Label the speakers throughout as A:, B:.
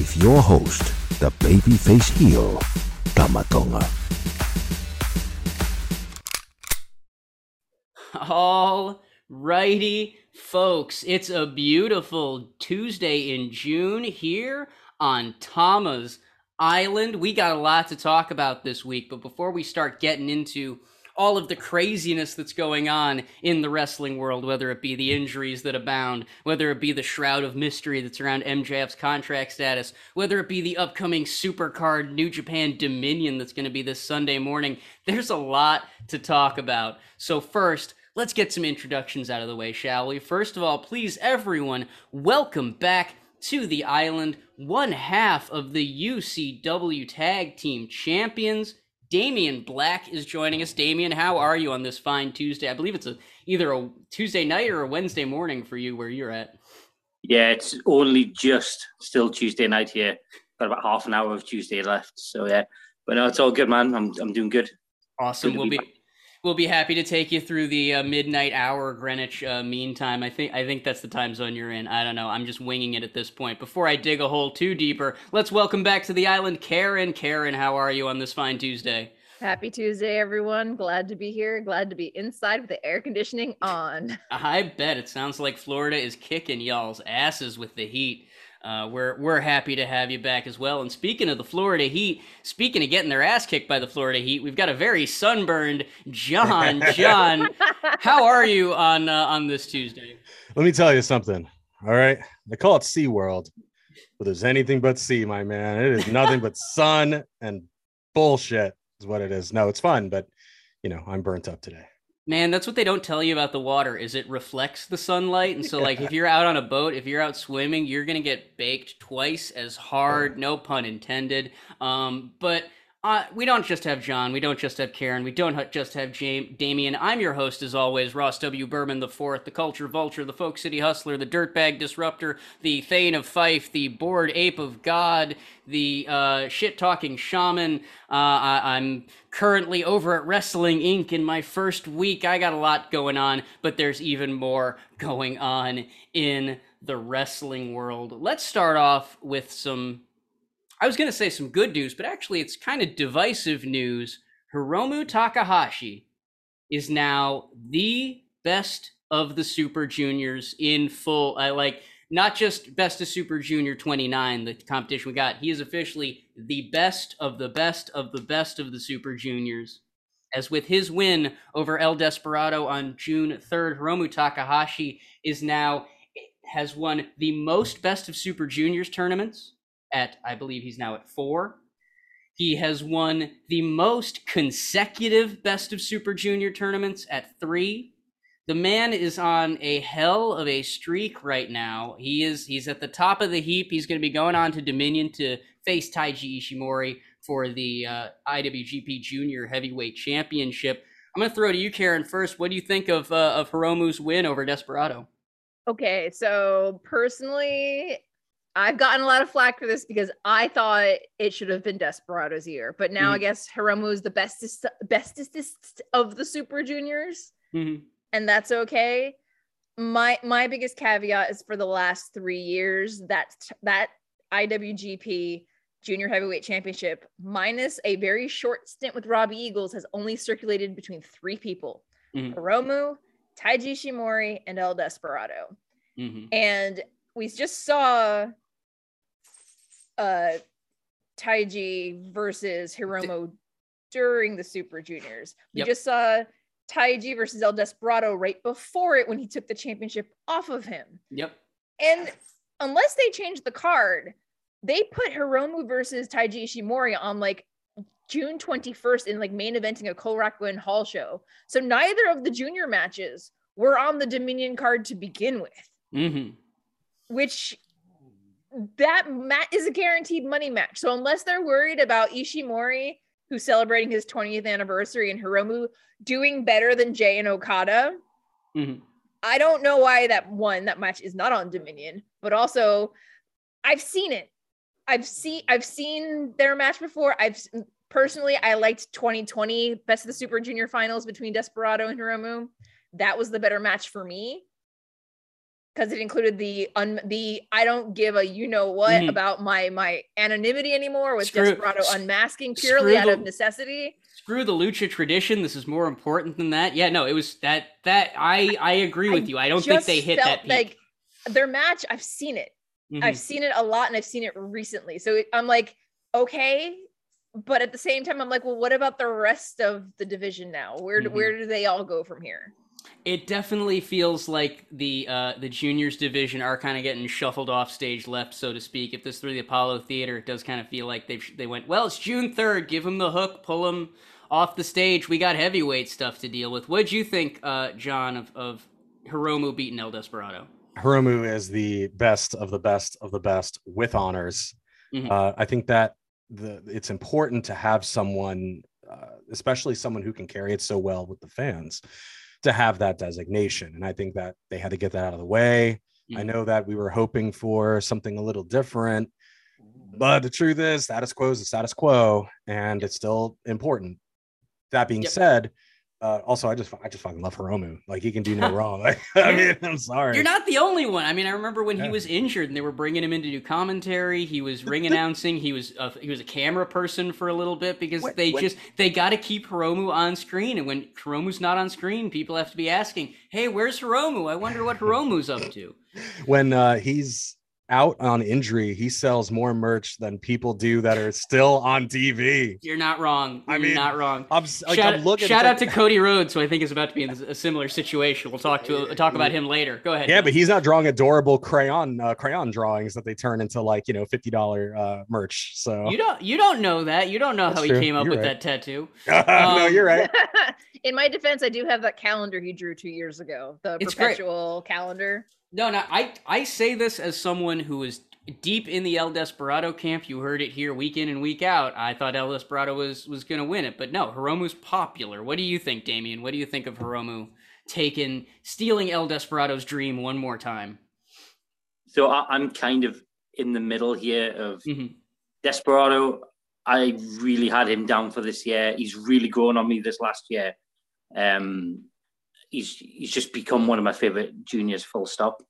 A: with your host, the babyface heel, Tama Tonga.
B: All righty, folks. It's a beautiful Tuesday in June here on Tama's Island. We got a lot to talk about this week, but before we start getting into all of the craziness that's going on in the wrestling world, whether it be the injuries that abound, whether it be the shroud of mystery that's around MJF's contract status, whether it be the upcoming supercard New Japan Dominion that's going to be this Sunday morning, there's a lot to talk about. So, first, let's get some introductions out of the way, shall we? First of all, please, everyone, welcome back to the island, one half of the UCW Tag Team Champions. Damian Black is joining us. Damian, how are you on this fine Tuesday? I believe it's a, either a Tuesday night or a Wednesday morning for you where you're at.
C: Yeah, it's only just still Tuesday night here. Got about half an hour of Tuesday left. So yeah, but no, it's all good, man. I'm I'm doing good.
B: Awesome.
C: Good
B: we'll
C: be
B: be we'll be happy to take you through the uh, midnight hour Greenwich uh, mean time. I think I think that's the time zone you're in. I don't know. I'm just winging it at this point. Before I dig a hole too deeper, let's welcome back to the island Karen. Karen, how are you on this fine Tuesday?
D: Happy Tuesday, everyone. Glad to be here. Glad to be inside with the air conditioning on.
B: I bet it sounds like Florida is kicking y'all's asses with the heat. Uh, we're we're happy to have you back as well. And speaking of the Florida Heat, speaking of getting their ass kicked by the Florida Heat, we've got a very sunburned John. John, how are you on uh, on this Tuesday?
E: Let me tell you something. All right. They call it Sea World, but there's anything but sea, my man. It is nothing but sun and bullshit, is what it is. No, it's fun, but you know, I'm burnt up today.
B: Man, that's what they don't tell you about the water is it reflects the sunlight. And so like if you're out on a boat, if you're out swimming, you're going to get baked twice as hard, no pun intended. Um but uh, we don't just have John. We don't just have Karen. We don't just have Jam- Damien. I'm your host, as always, Ross W. Berman the Fourth, the Culture Vulture, the Folk City Hustler, the Dirtbag Disruptor, the Thane of Fife, the Bored Ape of God, the uh, Shit Talking Shaman. Uh, I- I'm currently over at Wrestling Inc. in my first week. I got a lot going on, but there's even more going on in the wrestling world. Let's start off with some I was going to say some good news, but actually it's kind of divisive news. Hiromu Takahashi is now the best of the Super Juniors in full. I like not just best of Super Junior 29, the competition we got. He is officially the best of the best of the best of the Super Juniors. As with his win over El Desperado on June 3rd, Hiromu Takahashi is now has won the most best of Super Juniors tournaments at I believe he's now at four. He has won the most consecutive Best of Super Junior tournaments at three. The man is on a hell of a streak right now. He is he's at the top of the heap. He's going to be going on to Dominion to face Taiji Ishimori for the uh, IWGP Junior Heavyweight Championship. I'm going to throw to you, Karen. First, what do you think of uh, of Hiromu's win over Desperado?
D: Okay, so personally, I've gotten a lot of flack for this because I thought it should have been Desperado's year, but now I
B: Mhm.
D: guess Hiromu is the bestest, bestest of the Super Juniors,
B: Mhm.
D: and that's okay. My my biggest caveat is for the last three years that that IWGP Junior Heavyweight Championship, minus a very short stint with Robbie Eagles, has only circulated between three people:
B: Mhm.
D: Hiromu, Taiji Shimori, and El Desperado
B: Mhm.
D: and we just saw uh Taiji versus Hiromu during the Super Juniors. We
B: Yep.
D: just saw Taiji versus El Desperado right before it when he took the championship off of him.
B: Yep.
D: And unless they change the card, they put Hiromu versus Taiji Ishimori on like June 21st in like main eventing a Korakuen Hall show. So neither of the junior matches were on the Dominion card to begin with,
B: Mm-hmm.
D: which that mat is a guaranteed money match. So unless they're worried about Ishimori, who's celebrating his 20th anniversary, and Hiromu doing better than Jay and Okada,
B: Mm-hmm.
D: I don't know why that one that match is not on Dominion, but also I've seen it. I've seen I've seen their match before. I've personally I liked 2020 Best of the Super Junior Finals between Desperado and Hiromu. That was the better match for me because it included the un the I don't give a you know what
B: Mhm.
D: about my my anonymity anymore with
B: Screw-
D: Desperado unmasking purely out
B: the-
D: of necessity.
B: Screw the lucha tradition. This is more important than that. Yeah, no, it was that that I I agree
D: I
B: with you. I don't think they hit that peak.
D: like their match. I've seen it.
B: Mhm.
D: I've seen it a lot and I've seen it recently. So it- I'm like, okay, but at the same time, I'm like, well, what about the rest of the division now? Where do,
B: Mhm.
D: where do they all go from here?
B: It definitely feels like the uh, the juniors division are kind of getting shuffled off stage left, so to speak. If this through the Apollo Theater, it does kind of feel like they they went well. It's June third. Give them the hook. Pull them off the stage. We got heavyweight stuff to deal with. What'd you think, uh, John, of of Hiromu beating El Desperado?
E: Hiromu is the best of the best of the best with honors.
B: Mhm.
E: Uh, I think that the it's important to have someone, uh, especially someone who can carry it so well with the fans, to have that designation. And I think that they had to get that out of the way. I
B: Mhm.
E: know that we were hoping for something a little different, but the truth is, status quo is the status quo, and it's still important. That being
B: Yep.
E: said, uh, also I just I just fucking love Hiromu. Like he can do no wrong. Like, I mean, I'm sorry.
B: You're not the only one. I mean, I remember when he was injured and they were bringing him in to do commentary. He was ring announcing. He was a, he was a camera person for a little bit because they just they got to keep Hiromu on screen. And when Hiromu's not on screen, people have to be asking, "Hey, where's Hiromu? I wonder what Hiromu's up to."
E: when uh, he's out on injury, he sells more merch than people do that are still on TV.
B: You're not wrong.
E: I
B: You're
E: mean,
B: not wrong.
E: I'm like
B: shout
E: I'm looking.
B: shout
E: it's
B: out to Cody Rhodes, who I think is about to be in a similar situation. We'll talk to talk about him later. Go ahead.
E: Yeah,
B: John.
E: but he's not drawing adorable crayon uh, crayon drawings that they turn into like you know fifty dollar uh, merch. So
B: you don't you don't know that. You don't know
E: That's
B: how
E: true.
B: he came up
E: You're
B: with
E: right.
B: that tattoo.
E: no,
B: Um,
E: you're right.
D: In my defense, I do have that calendar he drew two years ago, the
B: It's great.
D: perpetual calendar.
B: No, no, I I say this as someone who is deep in the El Desperado camp. You heard it here week in and week out. I thought El Desperado was was going to win it, but no, Hiromu's popular. What do you think, Damien? What do you think of Hiromu taking stealing El Desperado's dream one more time?
C: So I, I'm kind of in the middle here of
B: Mhm.
C: Desperado. I really had him down for this year. He's really grown on me this last year. Um, he's he's just become one of my favorite juniors. Full stop.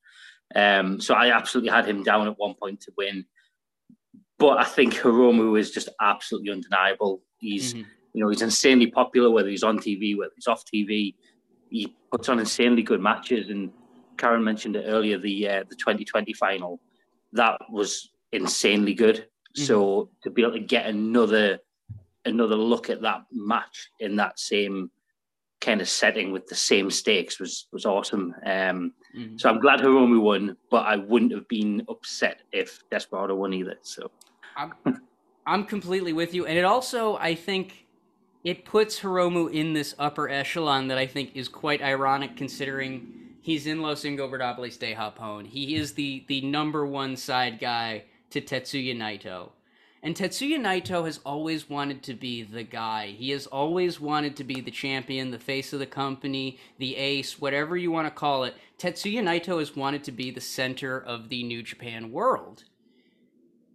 C: Um, so I absolutely had him down at one point to win. But I think Hiromu is just absolutely undeniable. He's
B: Mhm.
C: you know he's insanely popular whether he's on TV whether he's off TV. He puts on insanely good matches, and Karen mentioned it earlier the uh, the 2020 final that was insanely good. So to be able to get another another look at that match in that same kind of setting with the same stakes was was awesome. Um,
B: Mhm.
C: so I'm glad Hiromu won, but I wouldn't have been upset if Desperado won either. So
B: I'm, I'm completely with you. And it also, I think, it puts Hiromu in this upper echelon that I think is quite ironic considering he's in Los Ingobernables de Japón. He is the, the number one side guy to Tetsuya Naito. And Tetsuya Naito has always wanted to be the guy. He has always wanted to be the champion, the face of the company, the ace, whatever you want to call it. Tetsuya Naito has wanted to be the center of the New Japan world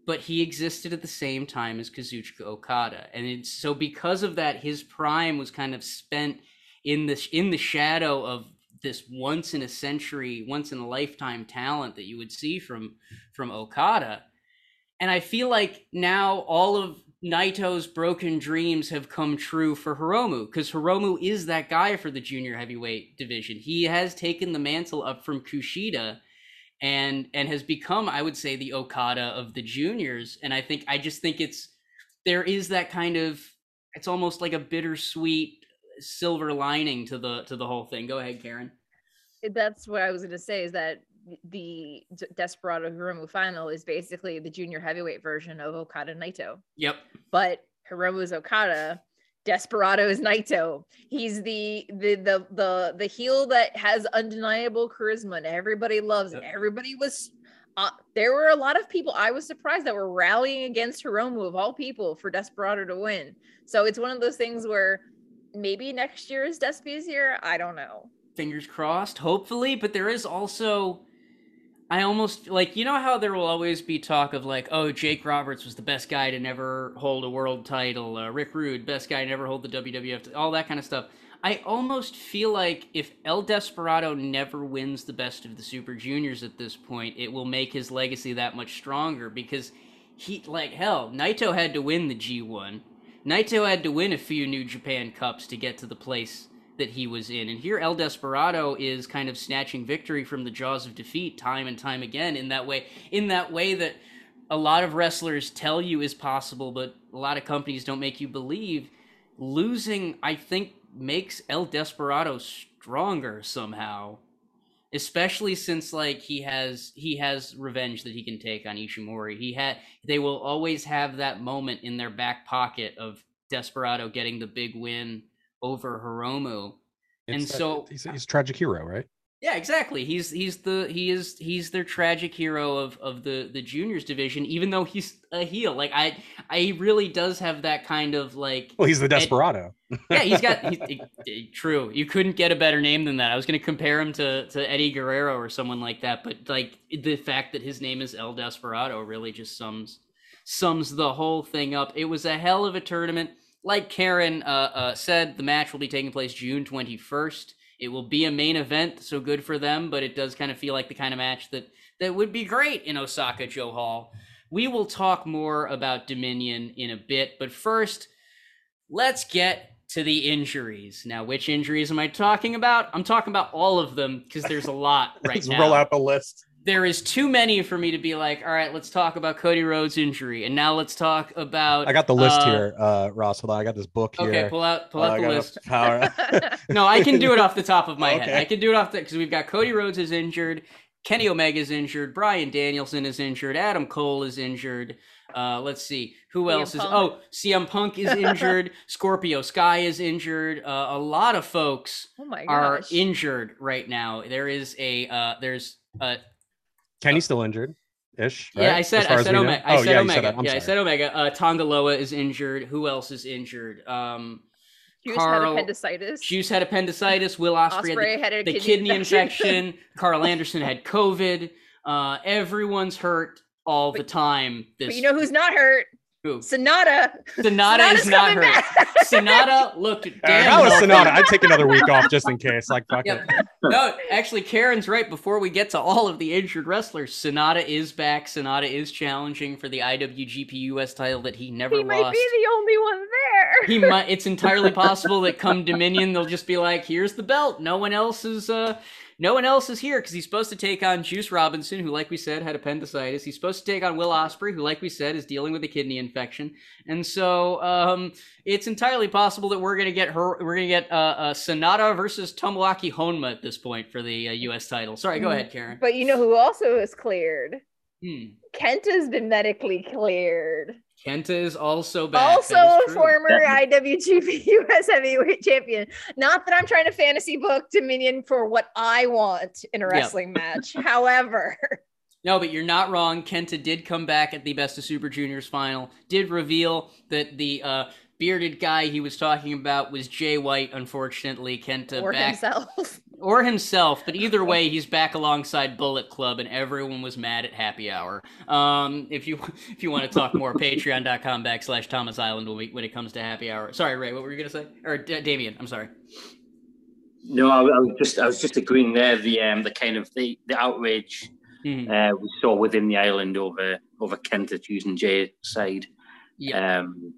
B: but he existed at the same time as Kazuchika Okada, and so because of that, his prime was kind of spent in the in the shadow of this once in a century, once in a lifetime talent that you would see from from Okada, and I feel like now all of Naito's broken dreams have come true for Hiromu because Hiromu is that guy for the junior heavyweight division. He has taken the mantle up from Kushida and and has become, I would say, the Okada of the juniors. And I think I just think it's there is that kind of it's almost like a bittersweet silver lining to the to the whole thing. Go ahead, Karen.
D: That's what I was going to say. Is that the Desperado Hiromu final is basically the junior heavyweight version of Okada Naito,
B: Yep.
D: but Hiromu's Okada, Desperado is Naito. He's the the the the the heel that has undeniable charisma and everybody loves it. Everybody was. Uh, there were a lot of people I was surprised that were rallying against Hiromu of all people for Desperado to win. So it's one of those things where maybe next year is Despia's year. I don't know.
B: fingers crossed hopefully but there is also i almost like you know how there will always be talk of like oh jake roberts was the best guy to never hold a world title uh, rick rude best guy to never hold the wwf all that kind of stuff. I almost feel like if el desperado never wins the best of the super juniors at this point it will make his legacy that much stronger because he like hell naito had to win the g1 naito had to win a few new japan cups to get to the place that he was in. And here El Desperado is kind of snatching victory from the jaws of defeat time and time again in that way in that way that a lot of wrestlers tell you is possible but a lot of companies don't make you believe. Losing I think makes El Desperado stronger somehow. Especially since like he has he has revenge that he can take on Ishimori. He had they will always have that moment in their back pocket of Desperado getting the big win over Hiromu. And
E: It's, uh,
B: so-
E: he's, he's a tragic hero, right?
B: Yeah, exactly. He's he's the he is he's their tragic hero of of the the juniors division. Even though he's a heel, like I I really does have that kind of like
E: Well, he's the desperado.
B: yeah he's got he's, he- he- true. You couldn't get a better name than that. I was gonna compare him to to Eddie Guerrero or someone like that, but like the fact that his name is El Desperado really just sums sums the whole thing up. It was a hell of a tournament. Like Karen uh, uh, said, the match will be taking place June twenty first. It will be a main event, so good for them. But it does kind of feel like the kind of match that that would be great in Osaka-jo Hall. We will talk more about Dominion in a bit, but first, let's get to the injuries. Now, which injuries am I talking about? I'm talking about all of them because there's a lot right
E: Let's
B: now
E: roll out the list.
B: There is too many for me to be like, all right, let's talk about Cody Rhodes' injury, and now let's talk about.
E: I got the list
B: uh,
E: here, uh, Ross. Hold on, I got this book here.
B: Okay, pull out pull
E: Uh,
B: out
E: I
B: the list.
E: Power.
B: No, I can do it off the top of my head. I can do it off the because we've got Cody Rhodes is injured, Kenny Omega is injured, Bryan Danielson is injured, Adam Cole is injured. Uh, let's see who
D: CM
B: else is. Oh, CM Punk is injured. Scorpio Sky is injured. Uh, a lot of folks
D: oh my
B: are injured right now. There is a uh, there's a
E: Kenny's still injured, ish.
B: Yeah. I said I said? Omega. I
E: Oh,
B: said
E: yeah, you
B: Omega.
E: that. I'm
B: yeah, I said Omega. Uh, Tanga Loa is injured. Who else is injured? Um,
D: Juice
B: Carl-
D: had appendicitis.
B: Juice had appendicitis. Will Ospreay,
D: Ospreay
B: had
D: had a
B: the, the
D: kidney
B: kidney
D: infection.
B: infection. Carl Anderson had COVID. Uh, everyone's hurt all the time. This
D: but you know who's not hurt?
B: Who?
D: Sanada.
B: Sanada
D: Sanada's
B: is not
D: coming
B: hurt.
D: back.
B: Sanada looked
E: Uh,
B: damn
E: if I was. Sanada, I'd take another week off just in case. Like, fuck
B: Yep.
E: it.
B: no, actually, Karen's right. Before we get to all of the injured wrestlers, Sanada is back. Sanada is challenging for the IWGP US title that he never
D: he
B: lost.
D: He might be the only one there.
B: he might it's entirely possible that come dominion they'll just be like here's the belt no one else is uh no one else is here because he's supposed to take on Juice Robinson, who, like we said, had appendicitis. He's supposed to take on Will Ospreay, who, like we said, is dealing with a kidney infection. And so, um, it's entirely possible that we're gonna get her. We're gonna get uh, uh, Sanada versus Tomoaki Honma at this point for the uh, U.S. title. Sorry, go
D: Mm.
B: ahead, Karen.
D: But you know who also is cleared?
B: Hmm.
D: Kenta's been medically cleared.
B: Kenta is also back.
D: also a former IWGP US Heavyweight Champion. Not that I'm trying to fantasy book Dominion for what I want in a wrestling match. However,
B: No, but you're not wrong. Kenta did come back at the Best of Super Juniors final. Did reveal that the uh, bearded guy he was talking about was Jay White. Unfortunately, Kenta
D: or
B: back
D: himself.
B: Or himself. But either way, he's back alongside Bullet Club, and everyone was mad at Happy Hour. Um, if you if you want to talk more, Patreon.com backslash Tama's Island when we, when it comes to Happy Hour. Sorry, Ray, what were you gonna say? Or D- Damien, I'm sorry.
C: No, I, I was just I was just agreeing there. The um the kind of the the outrage
B: Mhm.
C: uh, we saw within the island over over Kenta choosing Jay's side.
B: Yeah.
C: Um,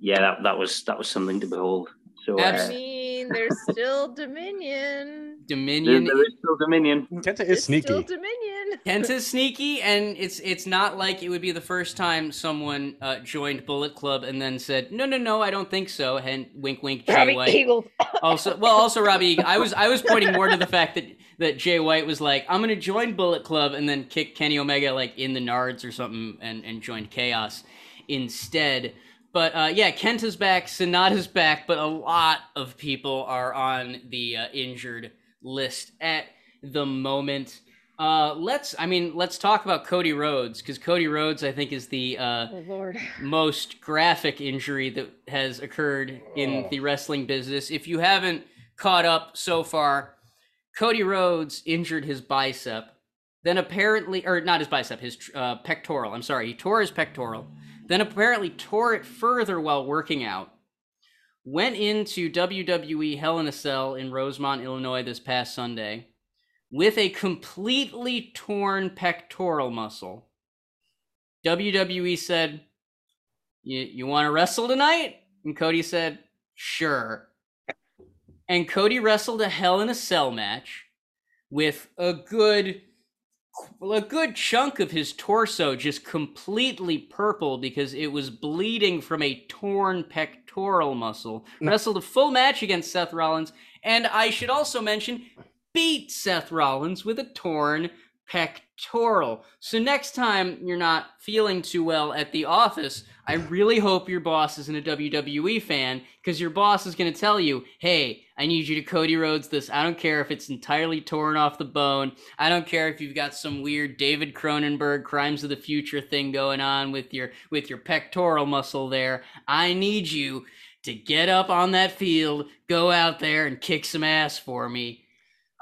C: yeah, that, that was that was something to behold. So uh,
D: I
B: Abs-
D: mean, there's still Dominion.
C: there,
B: Dominion
C: there is still Dominion.
E: Kenta
D: There's
E: is sneaky.
D: Still Dominion.
B: Kenta's sneaky, and it's it's not like it would be the first time someone uh, joined Bullet Club and then said, "No, no, no, I don't think so." And wink, wink, Jay
D: Robbie
B: White.
D: Eagles.
B: Also, well, also Robbie. Eagle- I was I was pointing more to the fact that that Jay White was like, "I'm gonna join Bullet Club," and then kick Kenny Omega like in the nards or something, and and joined Chaos instead. But uh, yeah, Kenta's back, Sanada's back, but a lot of people are on the uh, injured list at the moment. Uh, let's, I mean, let's talk about Cody Rhodes because Cody Rhodes, I think, is the uh,
D: Oh Lord.
B: most graphic injury that has occurred in the wrestling business. If you haven't caught up so far, Cody Rhodes injured his bicep. Then apparently, or not his bicep, his uh, pectoral. I'm sorry, he tore his pectoral. Then apparently tore it further while working out. Went into WWE Hell in a Cell in Rosemont, Illinois this past Sunday with a completely torn pectoral muscle. WWE said, you, want to wrestle tonight? And Cody said, sure. And Cody wrestled a Hell in a Cell match with a good a good chunk of his torso just completely purple because it was bleeding from a torn pectoral muscle. Wrestled a full match against Seth Rollins, and I should also mention beat Seth Rollins with a torn pectoral. So next time you're not feeling too well at the office, I really hope your boss isn't a WWE fan because your boss is going to tell you, hey, I need you to Cody Rhodes this. I don't care if it's entirely torn off the bone. I don't care if you've got some weird David Cronenberg Crimes of the Future thing going on with your with your pectoral muscle there. I need you to get up on that field, go out there and kick some ass for me.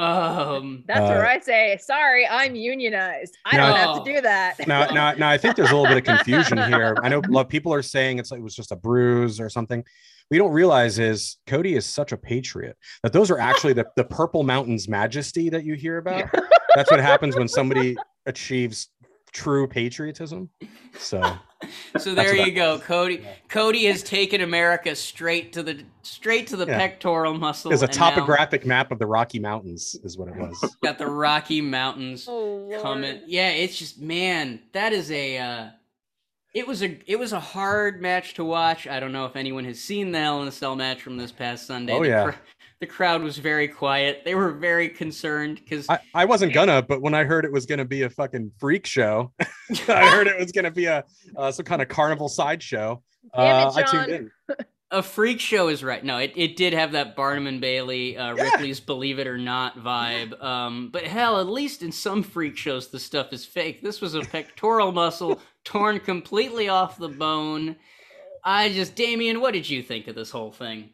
B: Um
D: That's
E: Uh,
D: where I say, sorry, I'm unionized. I
E: No.
D: don't have to do that.
E: now, now, now, I think there's a little bit of confusion here. I know a lot of people are saying it's like it was just a bruise or something. We don't realize is Cody is such a patriot that those are actually the, the Purple Mountains majesty that you hear about. That's what happens when somebody achieves true patriotism. So
B: So there you go,
E: was.
B: Cody. Cody has taken America straight to the straight to the
E: Yeah.
B: pectoral muscle.
E: there's a
B: and now
E: topographic map of the Rocky Mountains, is what it was.
B: Got the Rocky Mountains
D: Oh, Lord.
B: coming. Yeah, it's just man, that is a. Uh, it was a it was a hard match to watch. I don't know if anyone has seen the Hell in a Cell match from this past Sunday.
E: Oh,
B: the
E: yeah.
B: The crowd was very quiet. They were very concerned because
E: I, I wasn't gonna, but when I heard it was gonna be a fucking freak show, I heard it was gonna be a uh, some kind of carnival sideshow. Uh, I tuned in.
B: A freak show is right. No, it, it did have that Barnum and Bailey, uh,
E: Yeah.
B: Ripley's Believe It or Not vibe. Um, but hell, at least in some freak shows, the stuff is fake. This was a pectoral muscle torn completely off the bone. I just, Damien, what did you think of this whole thing?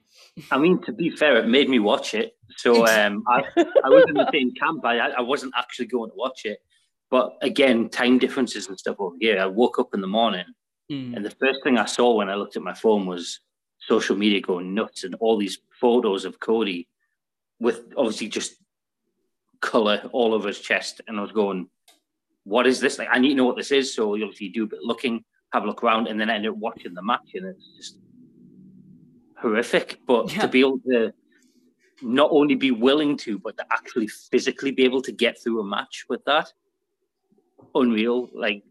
C: I mean, to be fair, it made me watch it. So um, I, I was in the same camp. I, I wasn't actually going to watch it. But again, time differences and stuff over here. I woke up in the morning
B: Hmm.
C: and the first thing I saw when I looked at my phone was social media going nuts and all these photos of Cody with obviously just color all over his chest. And I was going, what is this? Like, I need to know what this is. So you obviously do a bit of looking, have a look around, and then I end up watching the match, and it's just horrific. But
B: Yeah.
C: to be able to not only be willing to, but to actually physically be able to get through a match with that, unreal. Like,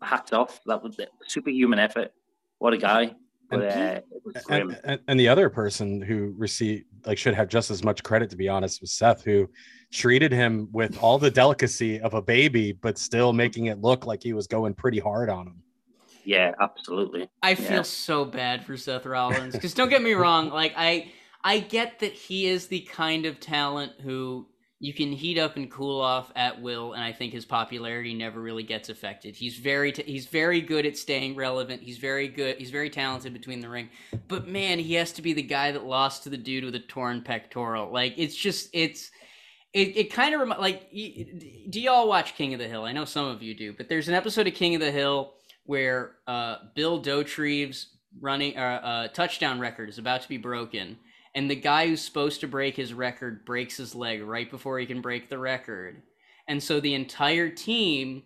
C: hats off. That was a superhuman effort. What a guy. But, uh, it was grim.
E: and, and, and the other person who received like should have just as much credit to be honest was seth who treated him with all the delicacy of a baby but still making it look like he was going pretty hard on him
C: yeah, absolutely.
B: I feel
C: Yeah.
B: so bad for Seth Rollins because don't get me wrong, like I I get that he is the kind of talent who you can heat up and cool off at will, and I think his popularity never really gets affected. He's very t- he's very good at staying relevant. He's very good. He's very talented between the ring, but man, he has to be the guy that lost to the dude with a torn pectoral. Like it's just it's. It, it kind of remi- like do y'all watch King of the Hill? I know some of you do, but there's an episode of King of the Hill where uh, Bill Dauterive's running uh, uh, touchdown record is about to be broken, and the guy who's supposed to break his record breaks his leg right before he can break the record, and so the entire team,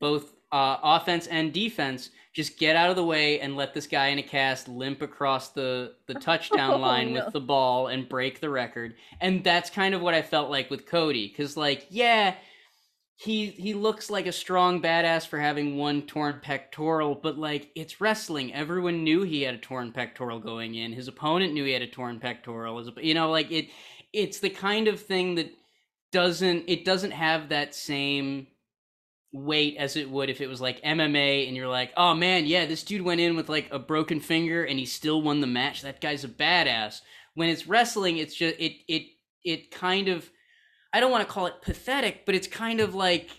B: both uh, offense and defense, just get out of the way and let this guy in a cast limp across the the touchdown
D: Oh,
B: line
D: no.
B: with the ball and break the record, and that's kind of what I felt like with Cody, because like yeah he he looks like a strong badass for having one torn pectoral, but like it's wrestling. Everyone knew he had a torn pectoral going in. His opponent knew he had a torn pectoral. His, you know, like it. It's the kind of thing that doesn't it doesn't have that same weight as it would if it was like MMA and you're like, oh man, yeah, this dude went in with like a broken finger and he still won the match. That guy's a badass. When it's wrestling, it's just it it it kind of I don't want to call it pathetic, but it's kind of like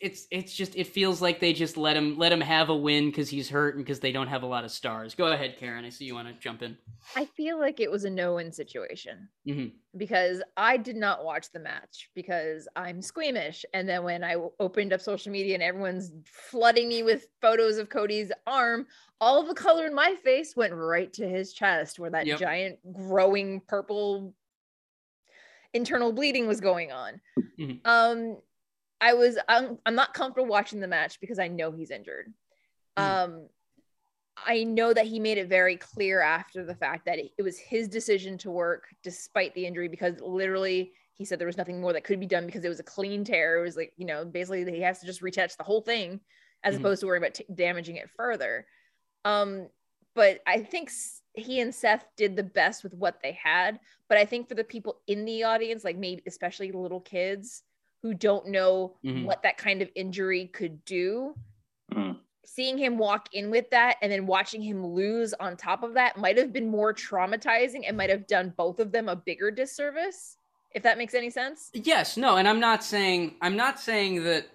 B: it's it's just it feels like they just let him let him have a win because he's hurt and because they don't have a lot of stars. Go ahead, Karen. I see you want to jump in.
D: I feel like it was a no-win situation
B: hmm
D: because I did not watch the match because I'm squeamish. And then when I opened up social media and everyone's flooding me with photos of Cody's arm, all the color in my face went right to his chest where that
B: Yep.
D: giant growing purple internal bleeding was going on.
B: Mhm.
D: Um I was I'm, I'm not comfortable watching the match because I know he's injured.
B: Mhm.
D: Um I know that he made it very clear after the fact that it, was his decision to work despite the injury because literally he said there was nothing more that could be done because it was a clean tear. It was like, you know, basically he has to just retouch the whole thing as
B: Mhm.
D: opposed to worrying about t- damaging it further. Um, but I think s- he and Seth did the best with what they had. But I think for the people in the audience, like maybe especially little kids who don't know
B: Mhm.
D: what that kind of injury could do,
C: Mm.
D: seeing him walk in with that and then watching him lose on top of that might have been more traumatizing and might have done both of them a bigger disservice if that makes any sense
B: Yes, no, and I'm not saying I'm not saying that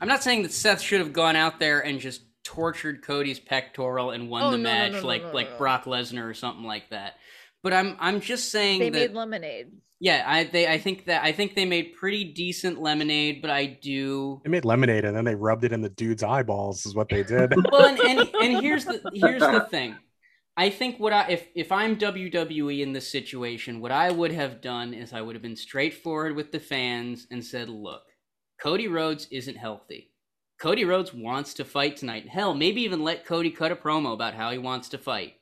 B: I'm not saying that Seth should have gone out there and just tortured Cody's pectoral and won
D: Oh,
B: the
D: no, no,
B: match
D: no, no,
B: like
D: no,
B: like
D: no.
B: Brock Lesnar or something like that. But I'm I'm just saying
D: they
B: that
D: made lemonade
B: yeah, I they I think that I think they made pretty decent lemonade, but I do
E: They made lemonade and then they rubbed it in the dude's eyeballs. Is what they did.
B: well, and, and and here's the here's the thing. I think what I if if I'm WWE in this situation, what I would have done is I would have been straightforward with the fans and said, "Look, Cody Rhodes isn't healthy. Cody Rhodes wants to fight tonight. Hell, maybe even let Cody cut a promo about how he wants to fight.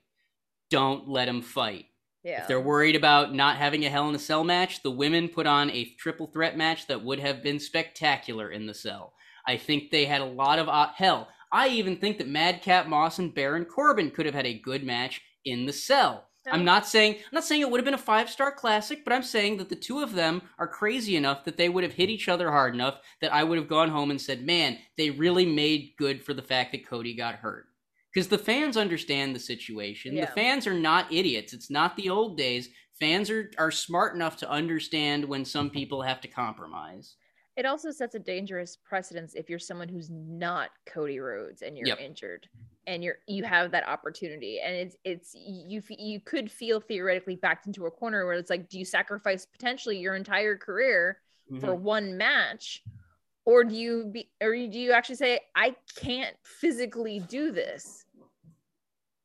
B: Don't let him fight.
D: yeah
B: If they're worried about not having a Hell in a Cell match, the women put on a triple threat match that would have been spectacular in the cell. I think they had a lot of uh, hell. I even think that Madcap Moss and Baron Corbin could have had a good match in the cell. I'm not saying I'm not saying it would have been a five star classic, but I'm saying that the two of them are crazy enough that they would have hit each other hard enough that I would have gone home and said, "Man, they really made good for the fact that Cody got hurt." Because the fans understand the situation.
D: Yeah.
B: The fans are not idiots. It's not the old days. Fans are are smart enough to understand when some people have to compromise.
D: it also sets a dangerous precedence if you're someone who's not Cody Rhodes and you're
B: Yep.
D: injured and you're you have that opportunity and it's it's you you could feel theoretically backed into a corner where it's like do you sacrifice potentially your entire career for
B: Mhm.
D: one match or do you be or do you actually say I can't physically do this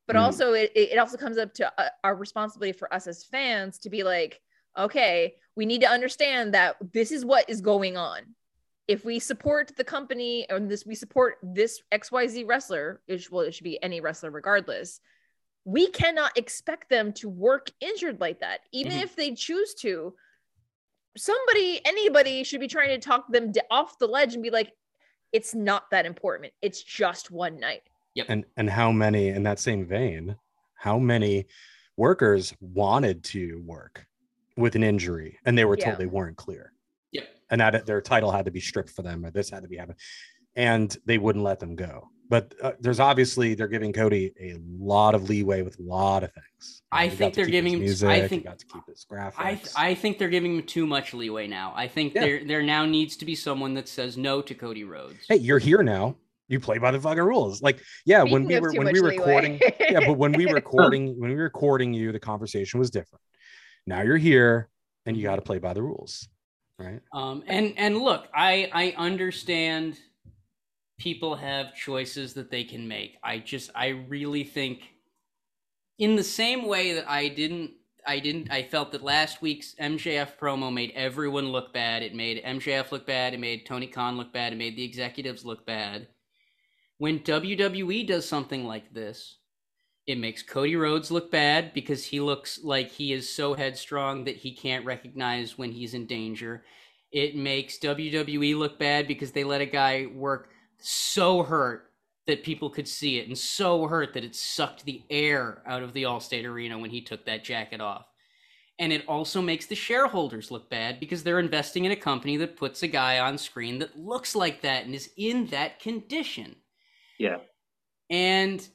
D: but
C: Hmm.
D: also it, it also comes up to uh, our responsibility for us as fans to be like okay we need to understand that this is what is going on if we support the company and this we support this xyz wrestler which well it should be any wrestler regardless we cannot expect them to work injured like that even
B: Mhm.
D: if they choose to somebody anybody should be trying to talk them off the ledge and be like it's not that important it's just one night
E: and and how many in that same vein how many workers wanted to work with an injury and they were
D: Yeah.
E: told they weren't clear
B: Yep.
E: And that their title had to be stripped for them or this had to be happening and they wouldn't let them go but uh, there's obviously they're giving cody a lot of leeway with a lot of things
B: I
E: He
B: think
E: to
B: they're giving
E: his
B: him- I think-
E: got to keep his
B: I
E: graphics
B: I think they're giving him too much leeway now. I think
E: Yeah.
B: there there now needs to be someone that says no to Cody Rhodes.
E: hey you're here now you play by the fucking rules like yeah when we were when we were recording yeah, but when we were recording, when we were recording you, the conversation was different. Now you're here and you got to play by the rules, right?
B: Um, and and look, I I understand people have choices that they can make. I just I really think in the same way that I didn't I didn't I felt that last week's MJF promo made everyone look bad. It made MJF look bad, it made Tony Khan look bad, it made the executives look bad. When WWE does something like this, it makes Cody Rhodes look bad because he looks like he is so headstrong that he can't recognize when he's in danger. It makes WWE look bad because they let a guy work so hurt that people could see it and so hurt that it sucked the air out of the Allstate Arena when he took that jacket off. And it also makes the shareholders look bad because they're investing in a company that puts a guy on screen that looks like that and is in that condition.
C: Yeah.
B: And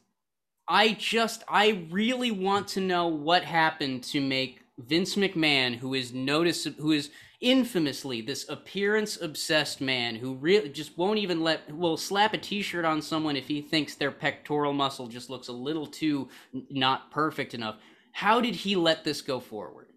B: I just, I really want to know what happened to make Vince McMahon, who is notice, who is infamously this appearance obsessed man who really just won't even let will slap a t-shirt on someone if he thinks their pectoral muscle just looks a little too not perfect enough. How did he let this go forward?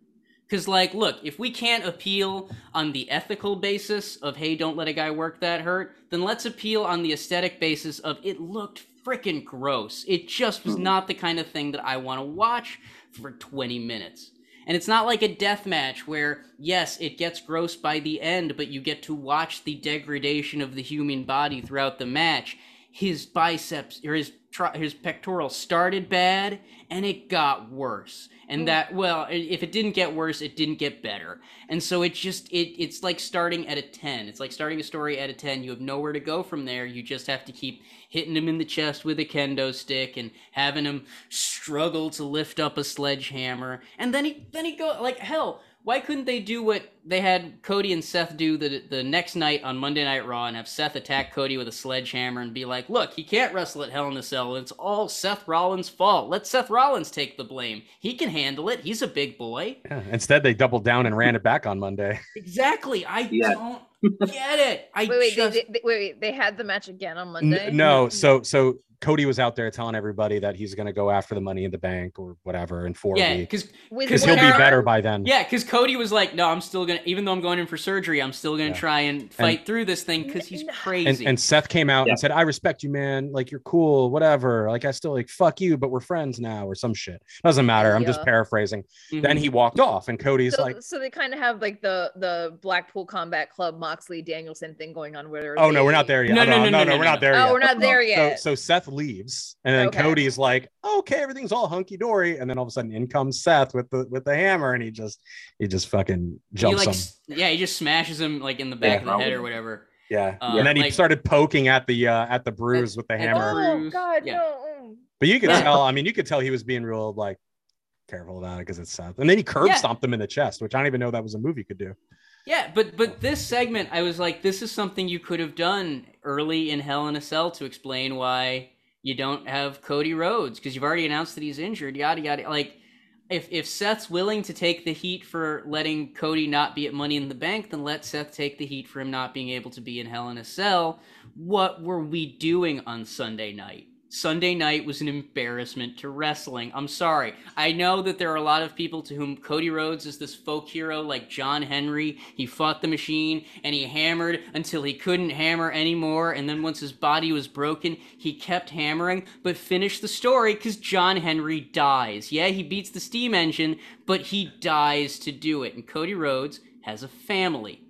B: Because like look if we can't appeal on the ethical basis of hey don't let a guy work that hurt then let's appeal on the aesthetic basis of it looked freaking gross it just was hmm. not the kind of thing that i want to watch for 20 minutes and it's not like a death match where, yes, it gets gross by the end, but you get to watch the degradation of the human body throughout the match. His biceps or his his pectoral started bad, and it got worse. And hmm. that, well, if it didn't get worse, it didn't get better. And so it just it it's like starting at a ten. It's like starting a story at a ten. You have nowhere to go from there. You just have to keep hitting him in the chest with a kendo stick and having him struggle to lift up a sledgehammer. And then he then he go like hell. Why couldn't they do what they had Cody and Seth do the the next night on Monday Night Raw and have Seth attack Cody with a sledgehammer and be like, "Look, he can't wrestle at Hell in a Cell. It's all Seth Rollins' fault. Let Seth Rollins take the blame. He can handle it. He's a big boy."
E: Yeah. Instead, they doubled down and ran it back on Monday.
B: Exactly. I
C: Yeah.
B: don't get it. I
D: Wait, wait,
B: just
D: they, they, wait, wait, they had the match again on
E: N-
D: Monday.
E: no, so so Cody was out there telling everybody that he's going to go after the money in the bank or whatever in four
B: yeah,
E: weeks
B: because
E: because he'll be better by then.
B: Yeah, because Cody was like, "No, I'm still gonna, even though I'm going in for surgery, I'm still gonna
E: Yeah.
B: try and fight through this thing because he's crazy."
E: And, and Seth came out
C: Yeah.
E: and said, "I respect you, man. Like you're cool, whatever. Like I still like fuck you, but we're friends now, or some shit. Doesn't matter. I'm just
D: Yeah.
E: paraphrasing."
B: Mhm.
E: Then he walked off, and Cody's
D: so,
E: like,
D: so they kind of have like the the Blackpool Combat Club Moxley Danielson thing going on where
E: "Oh no, we're not there yet.
B: No, no, no,
E: no,
B: no, no,
E: we're not there
D: Oh,
E: yet."
D: we're not there
E: So,
D: yet.
E: so Seth leaves, and then
D: Okay.
E: Cody's like, "Okay, everything's all hunky dory," and then all of a sudden, in comes Seth with the with the hammer, and he just he just fucking
B: he
E: jumps
B: like,
E: him.
B: yeah, he just smashes him like in the back
C: Yeah.
B: of the head or whatever.
E: Yeah,
B: Uh,
E: and then he started poking at the uh, at the bruise with the
B: at the
E: hammer.
D: oh God,
B: Yeah.
D: no.
E: But you could
B: Yeah.
E: tell. I mean, you could tell he was being real like careful about it because it's Seth. And then he curb
B: Yeah.
E: stomped him in the chest, which I don't even know that was a move you could do.
B: Yeah, but but this segment, I was like, this is something you could have done early in Hell in a Cell to explain why you don't have Cody Rhodes because you've already announced that he's injured. Yada yada. Like, if if Seth's willing to take the heat for letting Cody not be at Money in the Bank, then let Seth take the heat for him not being able to be in Hell in a Cell. What were we doing on Sunday night? Sunday night was an embarrassment to wrestling. I'm sorry. I know that there are a lot of people to whom Cody Rhodes is this folk hero like John Henry. He fought the machine and he hammered until he couldn't hammer anymore. And then once his body was broken, he kept hammering, but finished the story because John Henry dies. Yeah, he beats the steam engine, but he dies to do it. And Cody Rhodes has a family.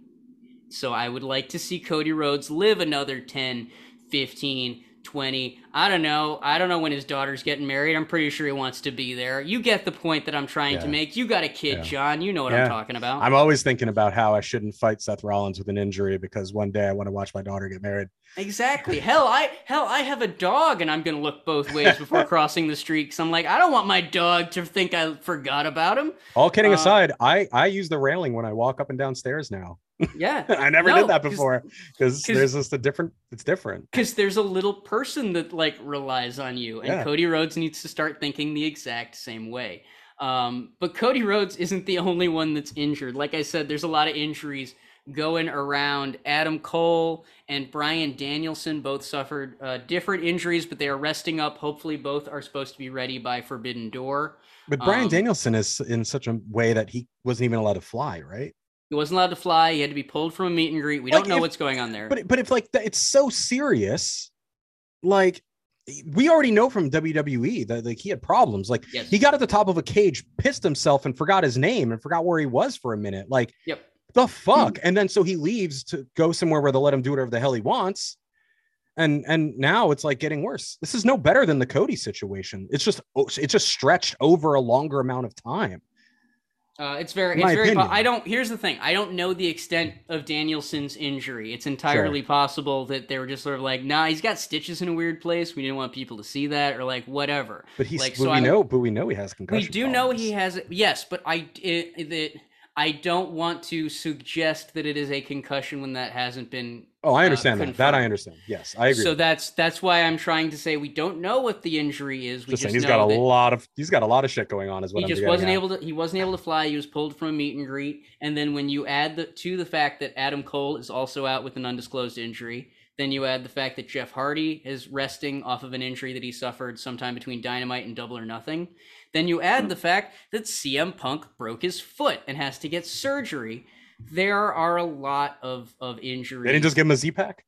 B: So I would like to see Cody Rhodes live another 10, 15, 20. I don't know. I don't know when his daughter's getting married. I'm pretty sure he wants to be there. You get the point that I'm trying to make. You got a kid,
E: Yeah.
B: John. You know what
E: Yeah.
B: I'm talking about.
E: I'm always thinking about how I shouldn't fight Seth Rollins with an injury because one day I want to watch my daughter get married.
B: Exactly. Hell, I hell I have a dog and I'm gonna look both ways before crossing the street. Cause I'm like, I don't want my dog to think I forgot about him.
E: All kidding
B: Uh,
E: aside, I I use the railing when I walk up and down stairs now.
B: Yeah.
E: I never
B: No,
E: did that before because there's just a different. It's different.
B: Because there's a little person that like relies on you, and
E: Yeah.
B: Cody Rhodes needs to start thinking the exact same way. Um, but Cody Rhodes isn't the only one that's injured. Like I said, there's a lot of injuries going around. Adam Cole and Bryan Danielson both suffered uh, different injuries, but they are resting up. Hopefully, both are supposed to be ready by Forbidden Door.
E: But Bryan
B: Um,
E: Danielson is in such a way that he wasn't even allowed to fly, right?
B: He wasn't allowed to fly. He had to be pulled from a meet and greet. We
E: Like,
B: don't know
E: if-
B: what's going on there.
E: But but if like it's so serious, like we already know from WWE that like he had problems. Like
B: yes.
E: he got at the top of a cage, pissed himself, and forgot his name and forgot where he was for a minute. Like
B: Yep.
E: the hmm. fuck. And then so he leaves to go somewhere where they'll let him do whatever the hell he wants. And and now it's like getting worse. This is no better than the Cody situation. It's just oh, it's just stretched over a longer amount of time.
B: Uh, it's very, it's very.
E: Opinion.
B: I don't. Here's the thing. I don't know the extent of Danielson's injury. It's entirely possible that they were just sort of like, nah, he's got stitches in a weird place. We didn't want people to see that, or like whatever.
E: But he's
B: like,
E: but
B: so
E: we
B: I-
E: know, but we know he has concussion.
B: We do know he has. Yes, but I it, that I don't want to suggest that it is a concussion when that hasn't been
E: Oh, I
B: uh,
E: understand that. That. I understand. Yes, I agree.
B: So that's that's why I'm trying to say we don't know what the injury is. We
E: just
B: just,
E: saying, he's got a lot of he's got a lot of shit going on. Is what
B: he
E: I'm
B: just wasn't
E: at.
B: able to. He wasn't able to fly. He was pulled from a meet and greet. And then when you add the to the fact that Adam Cole is also out with an undisclosed injury, then you add the fact that Jeff Hardy is resting off of an injury that he suffered sometime between Dynamite and Double or Nothing. Then you add the fact that CM Punk broke his foot and has to get surgery. There are a lot of of injuries.
E: They didn't just give him a Z pack.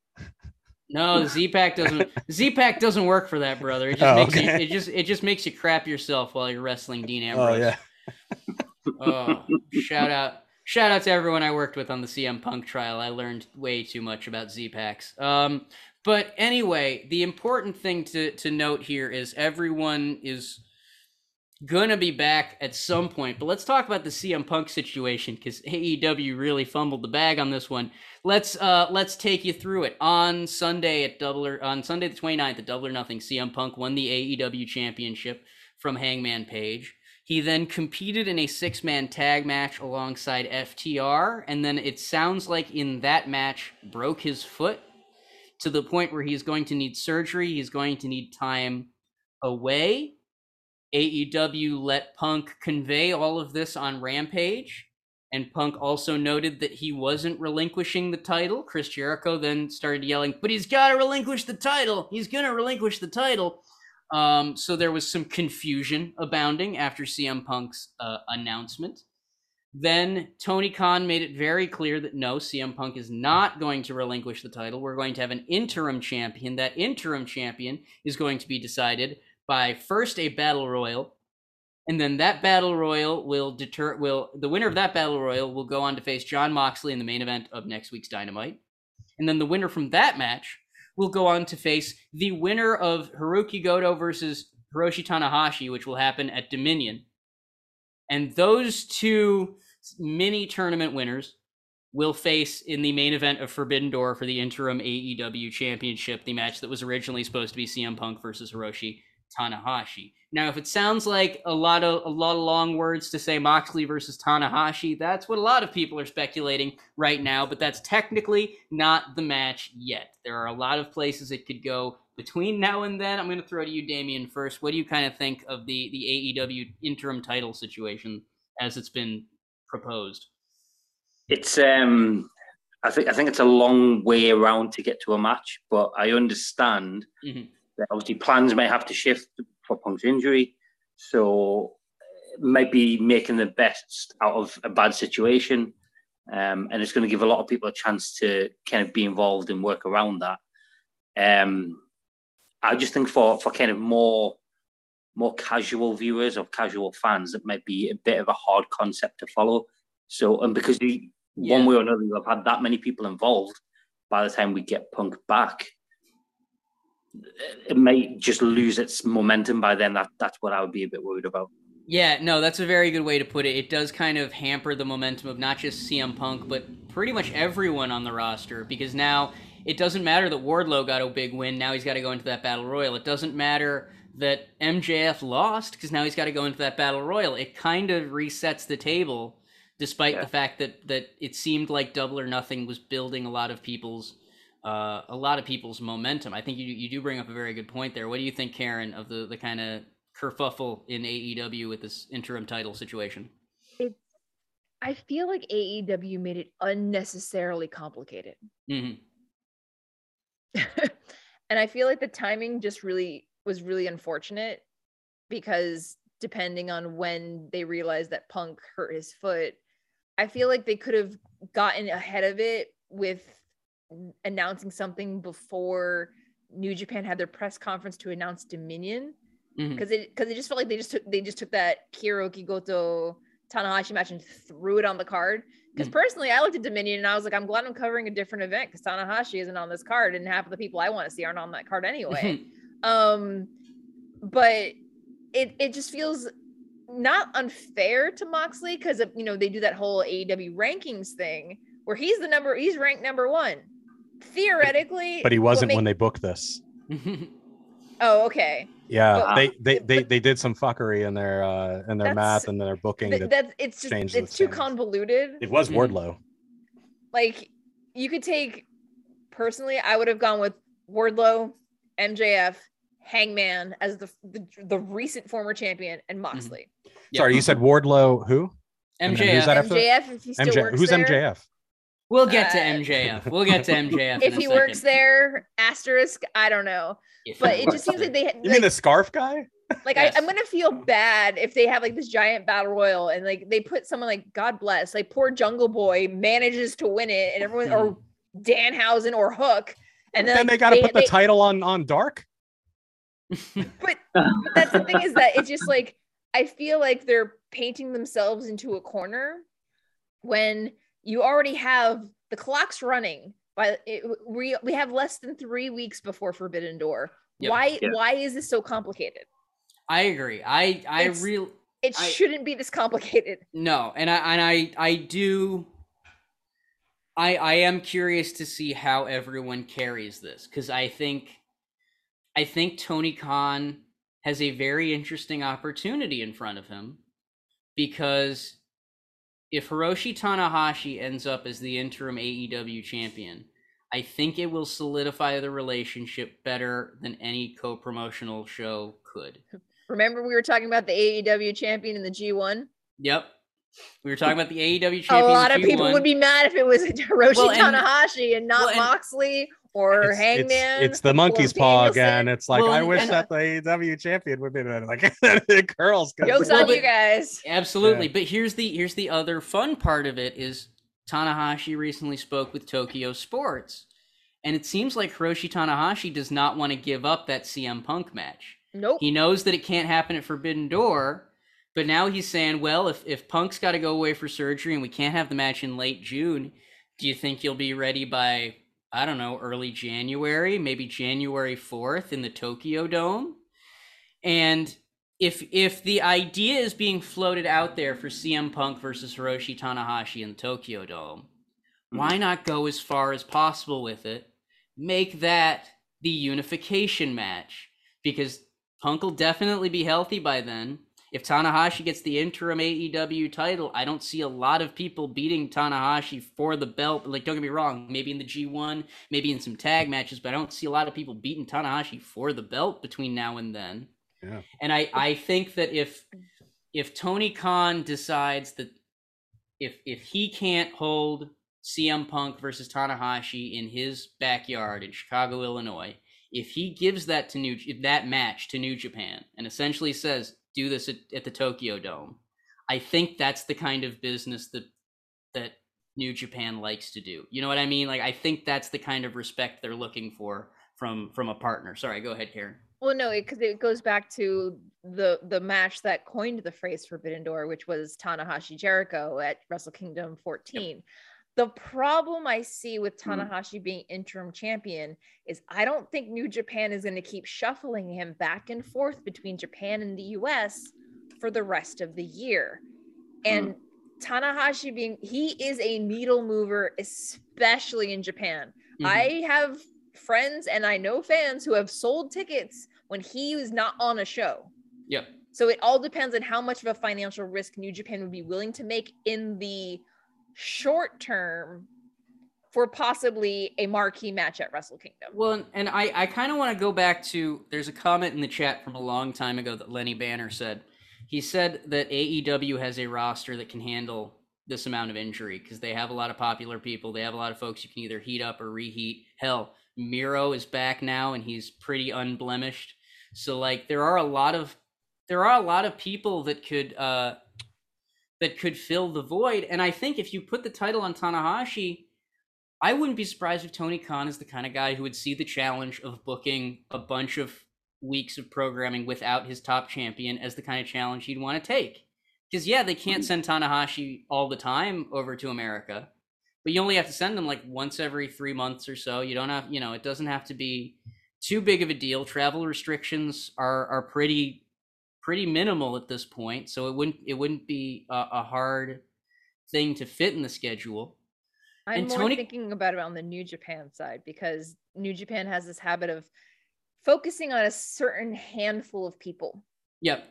B: No, Z pack doesn't. Z pack doesn't work for that, brother. It just
E: Oh,
B: makes
E: okay.
B: you. It just it just makes you crap yourself while you're wrestling Dean
E: Oh
B: Ambrose.
E: yeah.
B: Oh, shout out, shout out to everyone I worked with on the CM Punk trial. I learned way too much about Z packs. Um, but anyway, the important thing to to note here is everyone is gonna be back at some point. But let's talk about the CM Punk situation because AEW really fumbled the bag on this one. Let's uh let's take you through it. On Sunday at Double or on Sunday the 29th at Double or Nothing, CM Punk won the AEW championship from Hangman Page. He then competed in a six-man tag match alongside FTR, and then it sounds like in that match broke his foot to the point where he's going to need surgery. He's going to need time away. AEW let Punk convey all of this on Rampage, and Punk also noted that he wasn't relinquishing the title. Chris Jericho then started yelling, "But he's got to relinquish the title! He's gonna relinquish the title!" Um, so there was some confusion abounding after CM Punk's uh, announcement. Then Tony Khan made it very clear that no, CM Punk is not going to relinquish the title. We're going to have an interim champion. That interim champion is going to be decided by first a battle royal, and then that battle royal will deter will the winner of that battle royal will go on to face Jon Moxley in the main event of next week's Dynamite. And then the winner from that match will go on to face the winner of Hiroki Goto versus Hiroshi Tanahashi, which will happen at Dominion. And those two mini tournament winners will face in the main event of Forbidden Door for the interim AEW championship, the match that was originally supposed to be CM Punk versus Hiroshi Tanahashi. Now, if it sounds like a lot of a lot of long words to say Moxley versus Tanahashi, that's what a lot of people are speculating right now, but that's technically not the match yet. There are a lot of places it could go between now and then. I'm going to throw to you, Damien, first. What do you kind of think of the the AEW interim title situation as it's been proposed?
C: It's um, I think I think it's a long way around to get to a match, but I understand
B: Mhm.
C: That obviously plans may have to shift for Punk's injury, so it might be making the best out of a bad situation, um, and it's going to give a lot of people a chance to kind of be involved and work around that. Um, I just think for for kind of more more casual viewers or casual fans, it might be a bit of a hard concept to follow. So, and because you,
B: Yeah.
C: one way or another, have had that many people involved, by the time we get Punk back, it may just lose its momentum by then. That that's what I would be a bit worried about.
B: Yeah, no, that's a very good way to put it. It does kind of hamper the momentum of not just CM Punk, but pretty much everyone on the roster because now it doesn't matter that Wardlow got a big win. Now he's got to go into that battle royal. It doesn't matter that MJF lost because now he's got to go into that battle royal. It kind of resets the table, despite
C: Yeah.
B: the fact that that it seemed like Double or Nothing was building a lot of people's uh, a lot of people's momentum. I think you you do bring up a very good point there. What do you think, Karen, of the the kind of kerfuffle in AEW with this interim title situation?
D: It's I feel like AEW made it unnecessarily complicated.
B: hmm
D: and I feel like the timing just really was really unfortunate because depending on when they realized that Punk hurt his foot, I feel like they could have gotten ahead of it with announcing something before New Japan had their press conference to announce Dominion because it because it just felt like they just took they just took that Hiroki Goto Tanahashi match and threw it on the card. Because
B: Mhm.
D: personally, I looked at Dominion and I was like, I'm glad I'm covering a different event because Tanahashi isn't on this card, and half of the people I want to see aren't on that card anyway. um, but it it just feels not unfair to Moxley because you know they do that whole AEW rankings thing where he's the number he's ranked number one. Theoretically,
E: But he wasn't
D: make-
E: when they booked this.
D: Oh, okay.
E: Yeah,
D: But-
E: they they
D: but-
E: they they did some fuckery in their uh in their
D: That's-
E: math and their booking.
D: Th-
E: that
D: that it's just it's too
E: standings.
D: convoluted.
E: it was
B: Mhm.
E: Wardlow.
D: Like you could take personally, I would have gone with Wardlow, MJF, Hangman as the the, the recent former champion, and Moxley.
E: Sorry, you said Wardlow. Who? And then who's
B: MJF.
E: that?
D: MJF, if he still
E: MJ.
D: works
E: Who's
D: there,
E: MJF?
B: We'll get to
D: Uh,
B: MJF. We'll get to MJF.
D: If
B: in a
D: he works
B: second.
D: there, asterisk, I don't know.
B: If
D: But it just seems
B: there.
D: like they
E: You mean the scarf guy?
D: like
B: Yes.
D: I, I'm gonna feel bad if they have like this giant battle royal and like they put someone like God bless, like poor Jungle Boy manages to win it, and everyone or Danhausen or Hook, and then,
E: then
D: like,
E: they got to put the
D: they-
E: title on on Dark.
D: but but that's the thing is that it's just like I feel like they're painting themselves into a corner when you already have the clock's running. By it, we we have less than three weeks before Forbidden Door.
B: Yep.
D: Why
C: Yeah.
D: why is this so complicated?
B: I agree. I I
D: It's-
B: real
D: It
B: I-
D: shouldn't be this complicated.
B: no, and I and I I do. I I am curious to see how everyone carries this because I think, I think Tony Khan has a very interesting opportunity in front of him, because if Hiroshi Tanahashi ends up as the interim AEW champion, I think it will solidify the relationship better than any co-promotional show could.
D: Remember we were talking about the AEW champion in the G1?
B: Yep. We were talking about the AEW champion.
D: A lot of people
B: G1.
D: would be mad if it was Hiroshi
B: Well, and-
D: Tanahashi and not
B: well, and-
D: Moxley or
E: It's, it's,
D: Hangman.
E: it's the monkey's paw
D: Danielson.
E: again. It's like
B: Well,
E: I wish
B: and-
E: that the AEW champion would be there. Like the girls. could-
D: Jokes on you guys.
B: Absolutely,
E: Yeah.
B: but here's the here's the other fun part of it is Tanahashi recently spoke with Tokyo Sports, and it seems like Hiroshi Tanahashi does not want to give up that CM Punk match.
D: Nope.
B: He knows that it can't happen at Forbidden Door, but now he's saying, well, if if Punk's got to go away for surgery and we can't have the match in late June, do you think you'll be ready by I don't know, early January, maybe January 4th in the Tokyo Dome? And if if the idea is being floated out there for CM Punk versus Hiroshi Tanahashi in the Tokyo Dome, hmm. why not go as far as possible with it? Make that the unification match because Punk will definitely be healthy by then. If Tanahashi gets the interim AEW title, I don't see a lot of people beating Tanahashi for the belt. Like, don't get me wrong, maybe in the G1, maybe in some tag matches, but I don't see a lot of people beating Tanahashi for the belt between now and then.
E: Yeah.
B: And I, I think that if if Tony Khan decides that if if he can't hold CM Punk versus Tanahashi in his backyard in Chicago, Illinois, if he gives that to New that match to New Japan and essentially says do this at, at the Tokyo Dome, I think that's the kind of business that that New Japan likes to do. You know what I mean? Like I think that's the kind of respect they're looking for from from a partner. Sorry, go ahead, Karen.
D: Well, no, because it goes back to the the match that coined the phrase Forbidden Door, which was Tanahashi Jericho at Wrestle Kingdom 14. The problem I see with
B: Hmm.
D: Tanahashi being interim champion is I don't think New Japan is going to keep shuffling him back and forth between Japan and the US for the rest of the year. And Tanahashi being he is a needle mover, especially in Japan.
B: Mhm.
D: I have friends and I know fans who have sold tickets when he was not on a show.
B: Yep.
D: So it all depends on how much of a financial risk New Japan would be willing to make in the short term for possibly a marquee match at Wrestle Kingdom.
B: Well, and- I, I kind of want to go back to there's a comment in the chat from a long time ago that Lenny Banner said. He said that AEW has a roster that can handle this amount of injury because they have a lot of popular people. They have a lot of folks you can either heat up or reheat. Hell, Miro is back now and he's pretty unblemished. So like there are a lot of there are a lot of people that could uh that could fill the void. And I think if you put the title on Tanahashi, I wouldn't be surprised if Tony Khan is the kind of guy who would see the challenge of booking a bunch of weeks of programming without his top champion as the kind of challenge he'd want to take. Because yeah, they can't send Tanahashi all the time over to America, but you only have to send them like once every three months or so. You don't have, you know, it doesn't have to be too big of a deal. Travel restrictions are are pretty pretty minimal at this point, so it wouldn't it wouldn't be a, a hard thing to fit in the schedule.
D: I'm
B: And
D: more
B: Tony-
D: thinking about it on the New Japan side because New Japan has this habit of focusing on a certain handful of people.
B: Yep.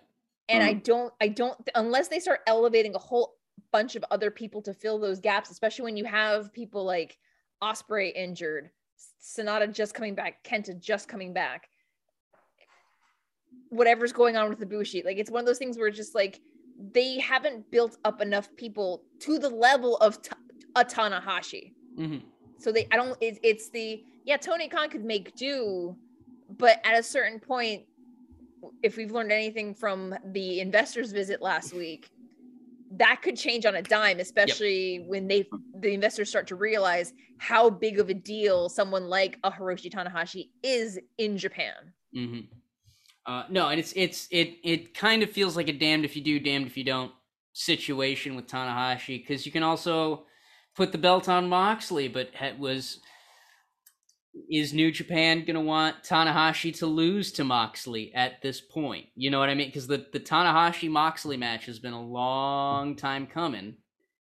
D: And
B: Mm-hmm.
D: I don't, I don't, unless they start elevating a whole bunch of other people to fill those gaps, especially when you have people like Ospreay injured, Sanada just coming back, Kenta just coming back, whatever's going on with the Bushi. Like it's one of those things where it's just like they haven't built up enough people to the level of Ta- a Tanahashi.
B: hmm
D: So they, I don't, it, it's the, yeah, Tony Khan could make do, but at a certain point, if we've learned anything from the investors visit last week, that could change on a dime, especially when they, the investors start to realize how big of a deal someone like a Hiroshi Tanahashi is in Japan.
B: hmm Uh, no, and it's it's it it kind of feels like a damned if you do, damned if you don't situation with Tanahashi because you can also put the belt on Moxley, but was is New Japan gonna want Tanahashi to lose to Moxley at this point? You know what I mean? Because the the Tanahashi Moxley match has been a long time coming.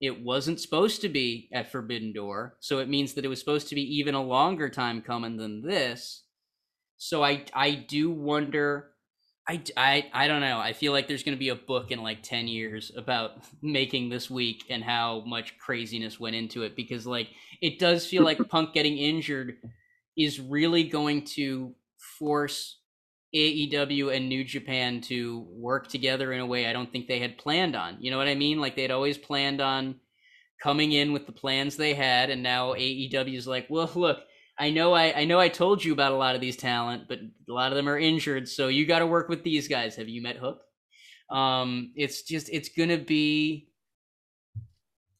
B: It wasn't supposed to be at Forbidden Door, so it means that it was supposed to be even a longer time coming than this. So I I do wonder. I, I, I don't know. I feel like there's going to be a book in like 10 years about making this week and how much craziness went into it because like it does feel like Punk getting injured is really going to force AEW and New Japan to work together in a way I don't think they had planned on. You know what I mean? Like they'd always planned on coming in with the plans they had and now AEW is like, "Well, look, I know I, I know I told you about a lot of these talent, but a lot of them are injured, so you got to work with these guys. Have you met Hook? Um, it's just it's gonna be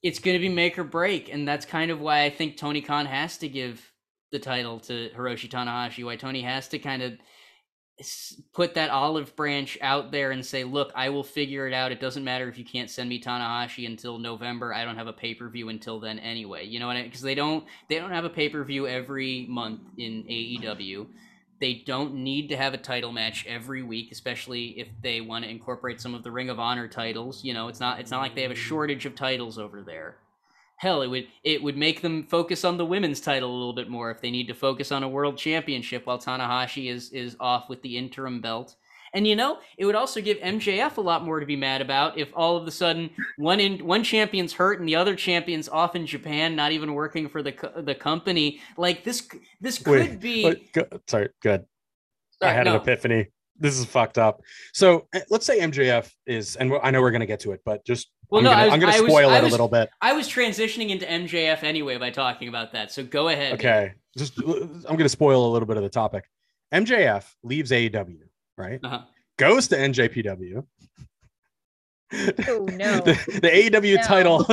B: it's gonna be make or break, and that's kind of why I think Tony Khan has to give the title to Hiroshi Tanahashi. Why Tony has to kind of put that olive branch out there and say, "Look, I will figure it out. It doesn't matter if you can't send me Tanahashi until November. I don't have a pay per view until then anyway." You know what I? mean? Because they don't they don't have a pay per view every month in AEW. They don't need to have a title match every week, especially if they want to incorporate some of the Ring of Honor titles. You know, it's not it's not like they have a shortage of titles over there. Hell, it would it would make them focus on the women's title a little bit more if they need to focus on a world championship while Tanahashi is is off with the interim belt. And you know, it would also give MJF a lot more to be mad about if all of a sudden one in one champion's hurt and the other champion's off in Japan, not even working for the co- the company. Like this, this could
E: Wait,
B: be.
E: Wait, go, sorry, good. I had an epiphany. This is fucked up. So eh, let's say MJF is, and I know we're gonna get to it, but just
B: Well,
E: I'm
B: no,
E: gonna,
B: I was-
E: I'm gonna
B: I was-
E: spoil it
B: was-
E: a little bit.
B: I was transitioning into MJF anyway by talking about that. So go ahead. man.
E: Okay, just I'm gonna spoil a little bit of the topic. MJF leaves AEW, right?
B: Uh-huh.
E: Goes to NJPW.
D: Oh, no.
E: the, the AEW
D: No.
E: title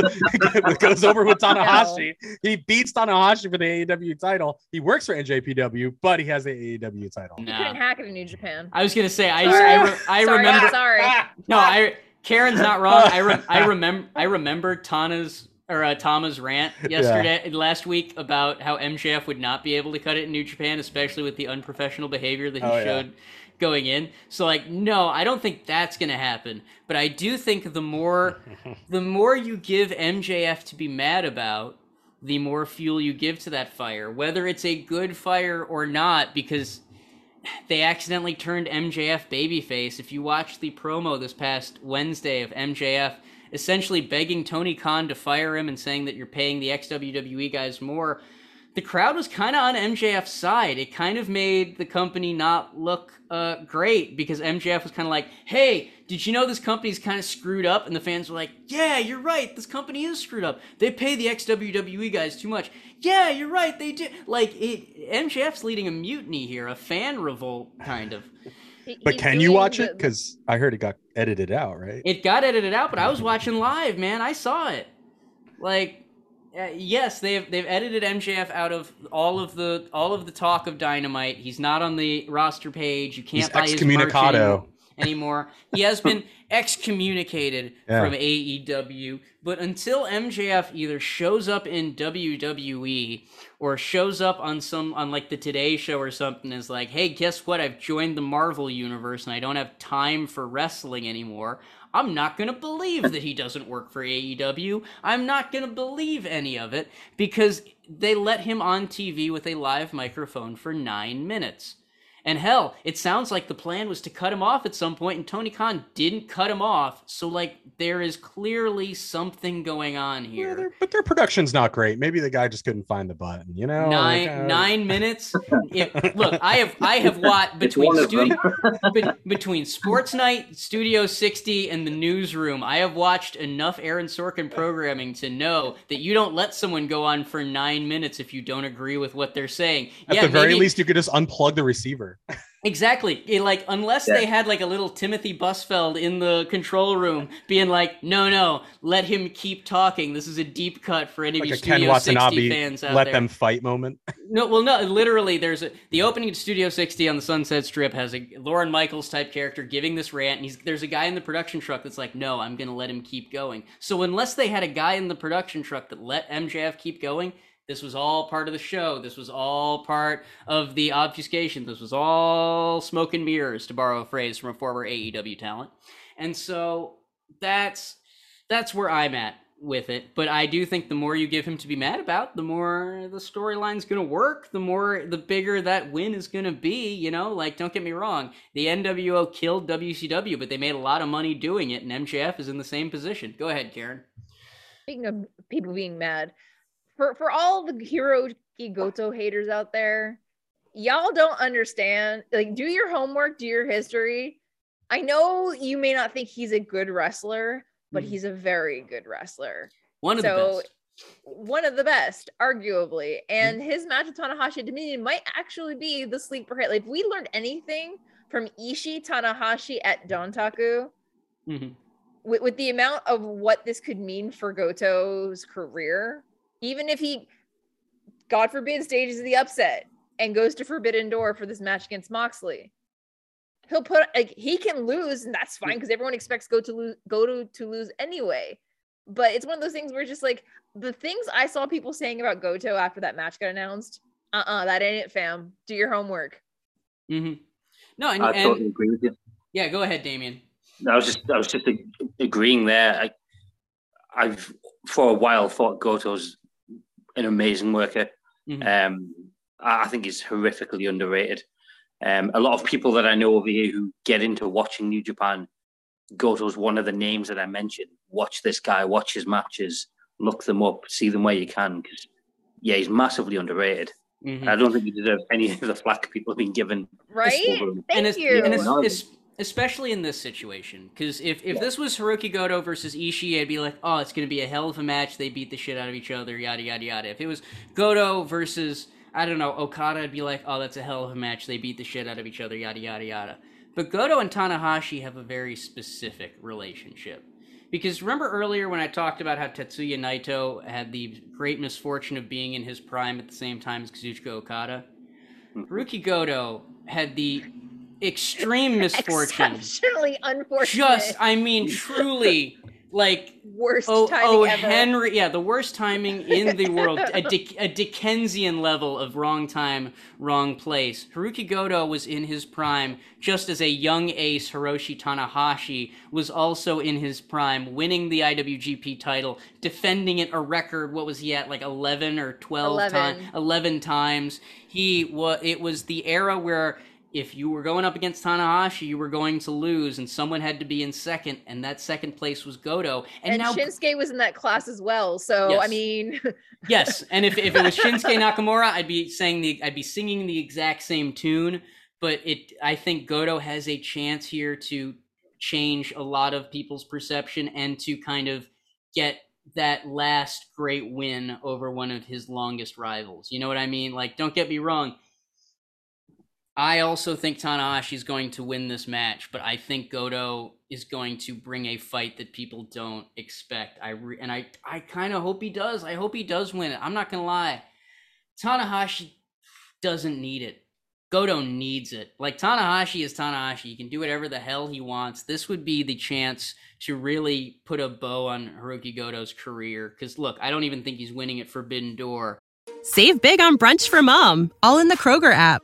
E: goes over with Tanahashi. He beats Tanahashi for the AEW title. He works for NJPW, but he has the AEW title.
D: You
B: Nah.
D: couldn't hack it in New Japan.
B: I was gonna say I
D: Sorry.
B: I, re- I
D: sorry,
B: remember
D: Sorry.
B: no I Karen's not wrong. I re- I remember I remember Tana's or uh, Tama's rant yesterday last week about how MJF would not be able to cut it in New Japan, especially with the unprofessional behavior that he
E: Oh, yeah.
B: showed going in. So like no, I don't think that's gonna happen. But I do think the more the more you give MJF to be mad about, the more fuel you give to that fire, whether it's a good fire or not, because they accidentally turned MJF babyface. If you watch the promo this past Wednesday of MJF essentially begging Tony Khan to fire him and saying that you're paying the ex WWE guys more, the crowd was kind of on MJF's side. It kind of made the company not look uh, great because MJF was kind of like, hey, did you know this company's kind of screwed up? And the fans were like, yeah, you're right. This company is screwed up. They pay the ex WWE guys too much. Yeah, you're right. They do. Like, it, MJF's leading a mutiny here, a fan revolt, kind of.
E: But
D: he's
E: can you watch
D: the-
E: it? Because I heard it got edited out, right?
B: It got edited out, but I was watching live, man. I saw it. Like, uh, yes, they've they've edited MJF out of all of the all of the talk of Dynamite. He's not on the roster page. You can't
E: He's
B: buy his
E: excommunicado.
B: Anymore. He has been excommunicated
E: Yeah.
B: from AEW. But until MJF either shows up in WWE or shows up on some on like the Today Show or something, is like, hey, guess what? I've joined the Marvel universe and I don't have time for wrestling anymore. I'm not going to believe that he doesn't work for AEW. I'm not going to believe any of it because they let him on TV with a live microphone for nine minutes. And hell, it sounds like the plan was to cut him off at some point, and Tony Khan didn't cut him off. So, like, there is clearly something going on
E: Yeah,
B: here.
E: their- but their production's not great. Maybe the guy just couldn't find the button. You know,
B: nine
E: Like, uh,
B: nine minutes. It, look, I have I have watched between
C: one of them.
B: studio be- between Sports Night, Studio 60, and the newsroom. I have watched enough Aaron Sorkin programming to know that you don't let someone go on for nine minutes if you don't agree with what they're saying.
E: At
B: yeah,
E: the very
B: maybe-
E: least, you could just unplug the receiver.
B: Exactly. It, like unless
C: Yeah.
B: they had like a little Timothy Busfield in the control room being like, "No, no, let him keep talking. This is a deep cut for any
E: Like
B: of you
E: Ken
B: Studio 60 fans out
E: let
B: there."
E: them fight moment.
B: No, well, no. Literally, there's a, the opening to Studio 60 on the Sunset Strip has a Lorne Michaels type character giving this rant, and he's there's a guy in the production truck that's like, "No, I'm gonna let him keep going." So unless they had a guy in the production truck that let MJF keep going, this was all part of the show. This was all part of the obfuscation. This was all smoke and mirrors, to borrow a phrase from a former AEW talent. And so that's that's where I'm at with it. But I do think the more you give him to be mad about, the more the storyline's gonna work. The more the bigger that win is gonna be. You know, like don't get me wrong, the NWO killed WCW, but they made a lot of money doing it, and MJF is in the same position. Go ahead, Karen.
D: Speaking of people being mad, for for all the Hiroki Goto haters out there, y'all don't understand. Like, do your homework, do your history. I know you may not think he's a good wrestler, but
B: Mhm.
D: he's a very good wrestler.
B: One of
D: So,
B: the best.
D: One of the best, arguably. And his match with Tanahashi Dominion might actually be the sleeper hit. Like, if we learned anything from Ishii Tanahashi at Dontaku,
B: Mhm.
D: with, with the amount of what this could mean for Goto's career, even if he, God forbid, stages the upset and goes to Forbidden Door for this match against Moxley, he'll put like he can lose, and that's fine because everyone expects Go to lose, go to to lose anyway. But it's one of those things where it's just like the things I saw people saying about Goto after that match got announced. Uh uh that ain't it, fam. Do your homework.
B: Mm-hmm. No, and,
C: I
B: and
C: totally agree with you.
B: yeah, go ahead, Damien.
C: I was just I was just agreeing there. I, I've for a while thought Goto's an amazing worker.
B: Mhm.
C: Um, I I think he's horrifically underrated. Um, a lot of people that I know over here who get into watching New Japan, Goto's one of the names that I mentioned. Watch this guy, watch his matches, look them up, see them where you can. Because yeah, he's massively underrated.
B: Mhm.
C: I don't think he deserves any of the flack people have been given.
D: Right? Thank
B: and
D: you.
B: And it's, it's- especially in this situation, because if, if
C: Yeah.
B: this was Hiroki Goto versus Ishii, I'd be like, oh, it's going to be a hell of a match. They beat the shit out of each other, yada, yada, yada. If it was Goto versus, I don't know, Okada, I'd be like, oh, that's a hell of a match. They beat the shit out of each other, yada, yada, yada. But Goto and Tanahashi have a very specific relationship. Because remember earlier when I talked about how Tetsuya Naito had the great misfortune of being in his prime at the same time as Kazuchika Okada? Hmm. Hiroki Goto had the extreme misfortune.
D: Exceptionally unfortunate.
B: Just, I mean, truly, like,
D: worst
B: oh,
D: timing
B: oh,
D: ever.
B: Henry, yeah, the worst timing in the world, a, Dick, a Dickensian level of wrong time, wrong place. Hiroki Goto was in his prime, just as a young ace Hiroshi Tanahashi was also in his prime, winning the IWGP title, defending it a record. What was he at, like eleven or twelve times?
D: 11.
B: Eleven times. He was. It was the era where if you were going up against Tanahashi, you were going to lose, and someone had to be in second, and that second place was Goto. And,
D: And,
B: now,
D: Shinsuke was in that class as well. So I mean,
B: yes, and if, if it was Shinsuke Nakamura, I'd be saying the I'd be singing the exact same tune. But it, I think Goto has a chance here to change a lot of people's perception and to kind of get that last great win over one of his longest rivals. You know what I mean? Like, don't get me wrong. I also think Tanahashi is going to win this match, but I think Goto is going to bring a fight that people don't expect. I re- and I I kind of hope he does. I hope he does win it. I'm not gonna lie. Tanahashi doesn't need it. Goto needs it. Like Tanahashi is Tanahashi. He can do whatever the hell he wants. This would be the chance to really put a bow on Hiroki Goto's career. Because look, I don't even think he's winning at Forbidden Door.
F: Save big on brunch for mom, all in the Kroger app.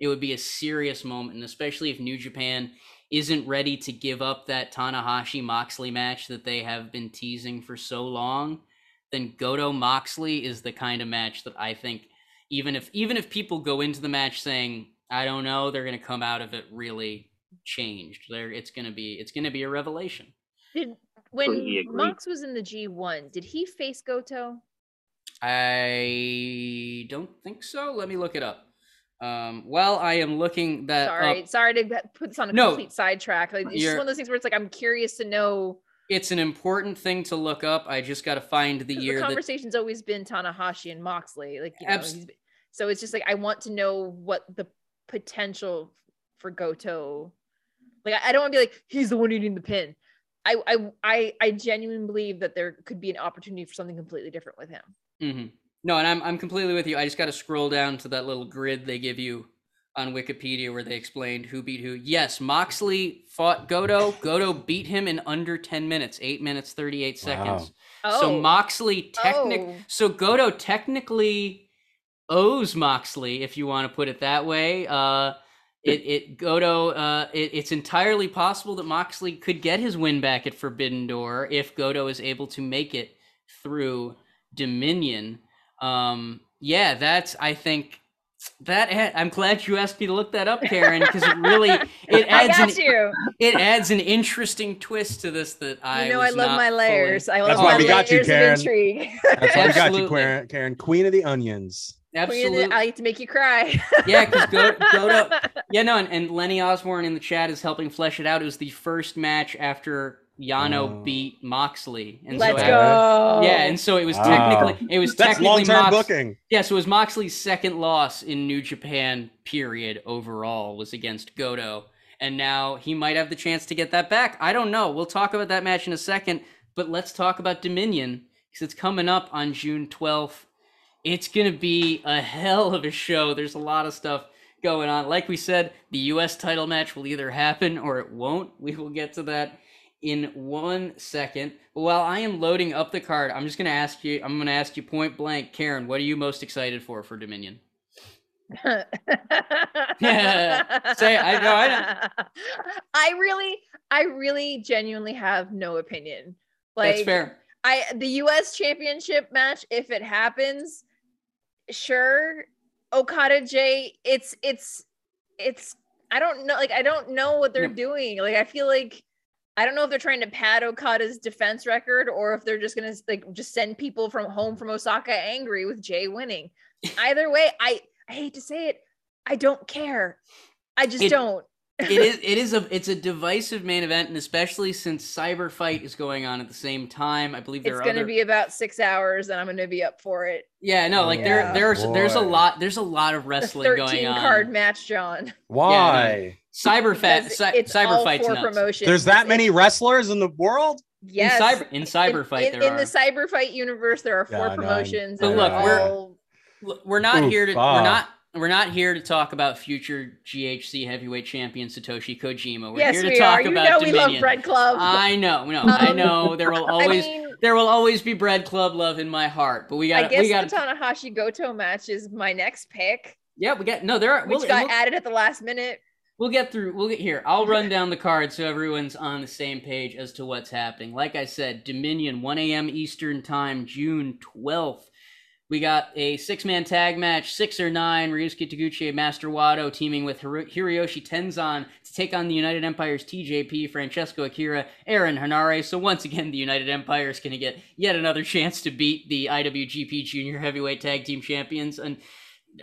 B: It would be a serious moment, and especially if New Japan isn't ready to give up that Tanahashi Moxley match that they have been teasing for so long, then Goto Moxley is the kind of match that I think even if even if people go into the match saying I don't know, they're going to come out of it really changed. There, it's going to be it's going to be a revelation.
D: Did when Mox was in the G one, did he face Goto?
B: I don't think so. Let me look it up. Um, while I am looking that
D: sorry,
B: up,
D: sorry to put this on a
B: No.
D: complete sidetrack. Like, it's just one of those things where it's like I'm curious to know.
B: it's an important thing to look up. I just got to find the year
D: The
B: that
D: conversation's always been Tanahashi and Moxley, like you know,
B: Abs-
D: he's been- so it's just like I want to know what the potential for Goto. Like I I don't want to be like he's the one eating the pin. I I I I genuinely believe that there could be an opportunity for something completely different with him.
B: hmm No, and I'm I'm completely with you. I just got to scroll down to that little grid they give you on Wikipedia where they explained who beat who. Yes, Moxley fought Goto. Goto beat him in under 10 minutes, 8 minutes 38 seconds.
D: Oh,
B: So Moxley technic
D: Oh.
B: so Goto technically owes Moxley if you want to put it that way. Uh it, it Goto uh it, it's entirely possible that Moxley could get his win back at Forbidden Door if Goto is able to make it through Dominion. Um yeah, that's I think that I'm glad you asked me to look that up, Karen, because it really it
D: I
B: adds
D: got
B: an
D: you.
B: it adds an interesting twist to this that I
D: you know I love
B: not
D: my
B: fully-
D: layers. I love
E: That's
D: my
E: why we got you,
D: layers of
E: Karen.
D: intrigue.
E: That's why we got you, Karen, Karen, Queen of the Onions.
D: Queen of the-
B: Absolutely.
D: I like to make you cry.
B: Yeah, 'cause Go- Goto- Yeah, no, and, and Lenny Osborne in the chat is helping flesh it out. It was the first match after Yano
E: Oh.
B: beat Moxley. And
D: Let's
B: so
D: go.
B: Yeah, and so it was
E: Wow.
B: technically it was
E: That's
B: technically
E: long-term
B: Mox-
E: booking.
B: Yeah, so it was Moxley's second loss in New Japan period overall was against Goto. And now he might have the chance to get that back. I don't know. We'll talk about that match in a second, but let's talk about Dominion because it's coming up on June 12th. It's going to be a hell of a show. There's a lot of stuff going on. Like we said, the US title match will either happen or it won't. We will get to that in one second. But while I am loading up the card, I'm just going to ask you I'm going to ask you point blank, Karen, what are you most excited for for Dominion? Say I know, I know.
D: I really, I really genuinely have no opinion. Like
B: That's fair.
D: I the US championship match, if it happens, sure. Okada J, it's it's it's I don't know, like I don't know what they're
B: No.
D: doing. Like I feel like I don't know if they're trying to pad Okada's defense record or if they're just gonna like just send people from home from Osaka angry with Jay winning. Either way, I I hate to say it, I don't care. I just
B: It-
D: don't.
B: it is it is a it's a divisive main event and especially since Cyber Fight is going on at the same time. I believe there
D: It's
B: are
D: gonna
B: other
D: be about six hours, and I'm gonna be up for it.
B: Yeah, no, like
D: Yeah.
B: there there's there's a lot there's a lot of
D: The
B: wrestling going
D: 13
B: on.
D: card match, John.
E: Why?
B: Cyber Fat
D: Because
B: cy- Cyber
D: all
B: Fight's
D: for
B: nuts.
D: promotion.
E: There's that
D: It's-
E: many wrestlers in the world?
D: Yes.
B: In cyber in Cyber
D: in,
B: Fight
D: in,
B: there
D: in
B: are.
D: the cyber fight universe, there are four
E: Yeah,
D: promotions.
B: But look,
D: they're
B: we're- we're not
E: Ooh,
B: here to
E: fuck.
B: we're not we're not here to talk about future GHC heavyweight champion Satoshi Kojima. We're
D: yes,
B: here to
D: we
B: talk
D: are. You
B: about
D: know we love Bread Club.
B: I know, no, I
D: Um,
B: know. There will always
D: I mean,
B: there will always be Bread Club love in my heart. But we
D: I
B: got
D: guess
B: we got
D: the Tanahashi Goto match is my next pick,
B: yeah we got no there are
D: which
B: we'll,
D: got
B: we'll,
D: added at the last minute.
B: We'll get through we'll get here. I'll run down the card so everyone's on the same page as to what's happening. Like I said, Dominion 1 a.m. Eastern time, June 12th. We got a six-man tag match, six or nine. Ryusuke Taguchi and Master Wato teaming with Hiro- Hiroyoshi Tenzan to take on the United Empire's TJP, Francesco Akira, Aaron Henare. So once again, the United Empire is going to get yet another chance to beat the IWGP Junior Heavyweight Tag Team Champions, and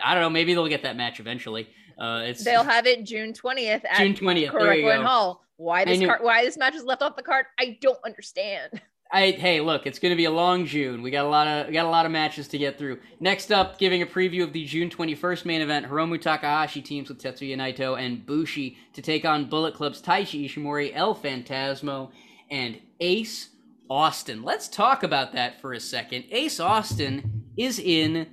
B: I don't know, maybe they'll get that match eventually. Uh, it's
D: They'll have it June 20th at
B: June twentieth. There you
D: Korakuen
B: go.
D: Hall. Why this card, why this match is left off the card? I don't understand.
B: I, hey, look, it's going to be a long June. We got a lot of we got a lot of matches to get through. Next up, giving a preview of the June 21st main event, Hiromu Takahashi teams with Tetsuya Naito and Bushi to take on Bullet Club's Taiji Ishimori, El Fantasmo, and Ace Austin. Let's talk about that for a second. Ace Austin is in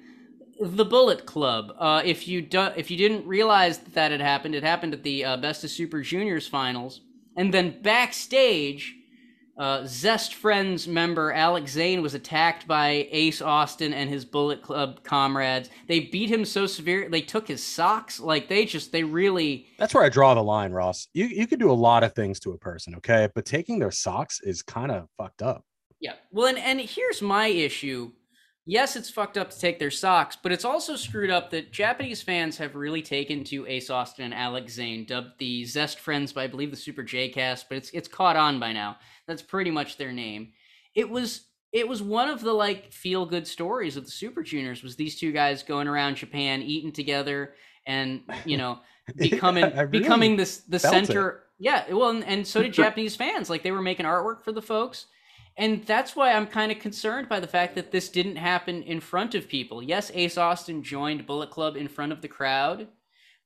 B: the Bullet Club. Uh, if you don't, if you didn't realize that, that had happened, it happened at the uh, Best of Super Juniors finals, and then backstage, uh, Zest Friends member Alex Zayne was attacked by Ace Austin and his Bullet Club comrades. They beat him so severe they took his socks. Like they just they really
E: That's where I draw the line, Ross. You you can do a lot of things to a person, okay? But taking their socks is kind of fucked up.
B: Yeah. Well, and, and here's my issue. Yes, it's fucked up to take their socks, but it's also screwed up that Japanese fans have really taken to Ace Austin and Alex Zayne, dubbed the Zest Friends by I believe the Super J Cast, but it's it's caught on by now. That's pretty much their name. It was it was one of the like feel good stories of the Super Juniors was these two guys going around Japan eating together and you know becoming
E: I really
B: becoming this the
E: felt it.
B: center. Yeah, well, and, and so did Japanese fans. Like they were making artwork for the folks. And that's why I'm kind of concerned by the fact that this didn't happen in front of people. Yes, Ace Austin joined Bullet Club in front of the crowd,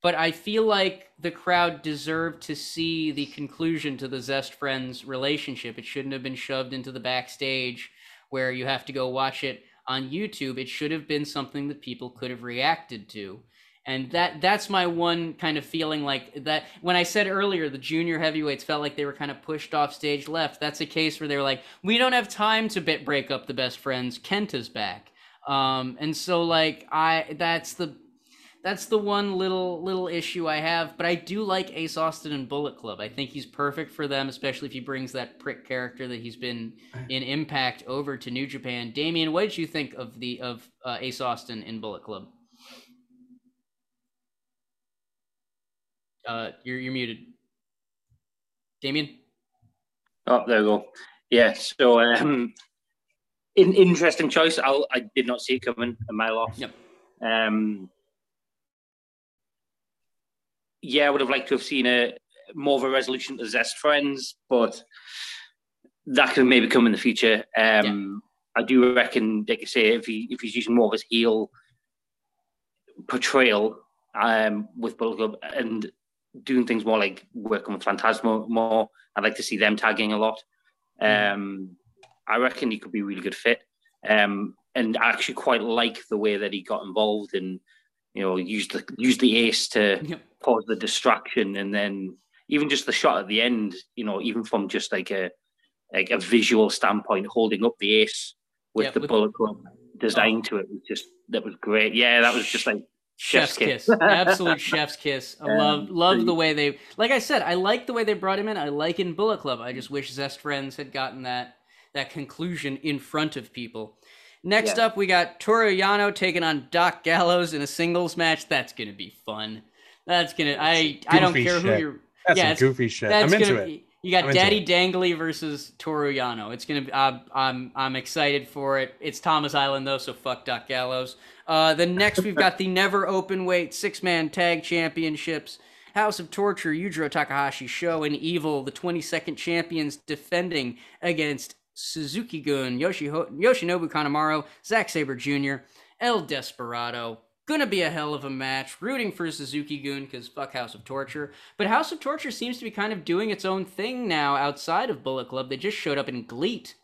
B: but I feel like the crowd deserved to see the conclusion to the Zest Friends relationship. It shouldn't have been shoved into the backstage where you have to go watch it on YouTube. It should have been something that people could have reacted to. And that that's my one kind of feeling like that when I said earlier the junior heavyweights felt like they were kind of pushed off stage left. That's a case where they were like, we don't have time to bit break up the best friends. Kenta's back. Um, and so like I that's the that's the one little little issue I have, but I do like Ace Austin and Bullet Club. I think he's perfect for them, especially if he brings that prick character that he's been in Impact over to New Japan. Damien, what did you think of the of uh, Ace Austin in Bullet Club? Uh, you're you're muted. Damien.
C: Oh, there we go. Yeah, so um, in, interesting choice. I'll, I did not see it coming a mile off.
B: Yep.
C: Um, yeah, I would have liked to have seen a more of a resolution to Zest Friends, but that can maybe come in the future. Um, I do reckon, like you say, if he if he's using more of his heel portrayal um, with Bullet Club and doing things more like working with Fantasmo more, I'd like to see them tagging a lot. Um, I reckon he could be a really good fit. Um, and I actually quite like the way that he got involved and you know used the used the ace to
B: Yep.
C: cause the distraction, and then even just the shot at the end. You know, even from just like a like a visual standpoint, holding up the ace with
B: Yeah,
C: the
B: with-
C: Bullet Club design to it was just that was great. Yeah, that was just like
B: Chef's
C: Chef's
B: kiss,
C: kiss.
B: absolute chef's kiss. I love love the way they, like I said, I like the way they brought him in. I like in Bullet Club. I just wish Zest Friends had gotten that that conclusion in front of people. Next
C: Yeah.
B: up, we got Toru Yano taking on Doc Gallows in a singles match. That's gonna be fun. That's gonna. I I don't
E: goofy
B: care who you're.
E: That's
B: Yeah,
E: some goofy shit. I'm into
B: gonna
E: it.
B: You got
E: I'm
B: Daddy. Dangly versus Toru Yano. It's gonna be. I'm I'm I'm excited for it. It's Tama's Island though, so fuck Doc Gallows. Uh, then next we've got the never open weight six man tag championships. House of Torture, Yujiro Takahashi, Show, and Evil, the 22nd champions defending against Suzuki Gun, Yoshiho- Yoshinobu Kanemaru, Zack Sabre Jr., El Desperado. Gonna be a hell of a match. Rooting for Suzuki Gun because fuck House of Torture. But House of Torture seems to be kind of doing its own thing now outside of Bullet Club. They just showed up in GLEAT,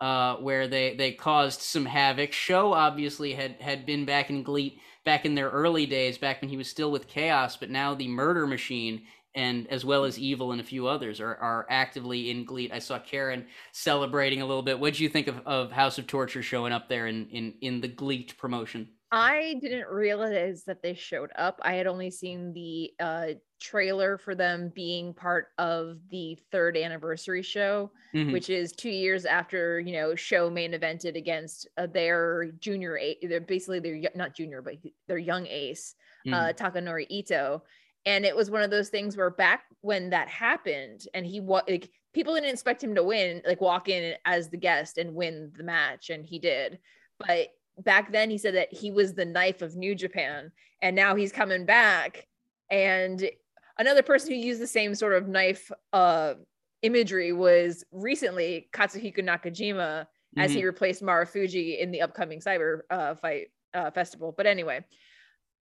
B: uh, where they, they caused some havoc. Show obviously had, had been back in GLEAT back in their early days, back when he was still with Chaos, but now the Murder Machine and as well as Evil and a few others are, are actively in GLEAT. I saw Karen celebrating a little bit. What would you think of, of House of Torture showing up there in, in, in the GLEAT promotion?
D: I didn't realize that they showed up. I had only seen the uh, trailer for them being part of the third anniversary show,
B: Mhm.
D: which is two years after you know show main evented against uh, their junior ace. They're basically their not junior, but their young ace, uh, Takanori Ito. And it was one of those things where back when that happened, and he was like people didn't expect him to win, like walk in as the guest and win the match, and he did. But back then he said that he was the knife of New Japan, and now he's coming back And another person who used the same sort of knife uh, imagery was recently Katsuhiko Nakajima as he replaced Marufuji in the upcoming Cyber uh, Fight uh, Festival. But anyway,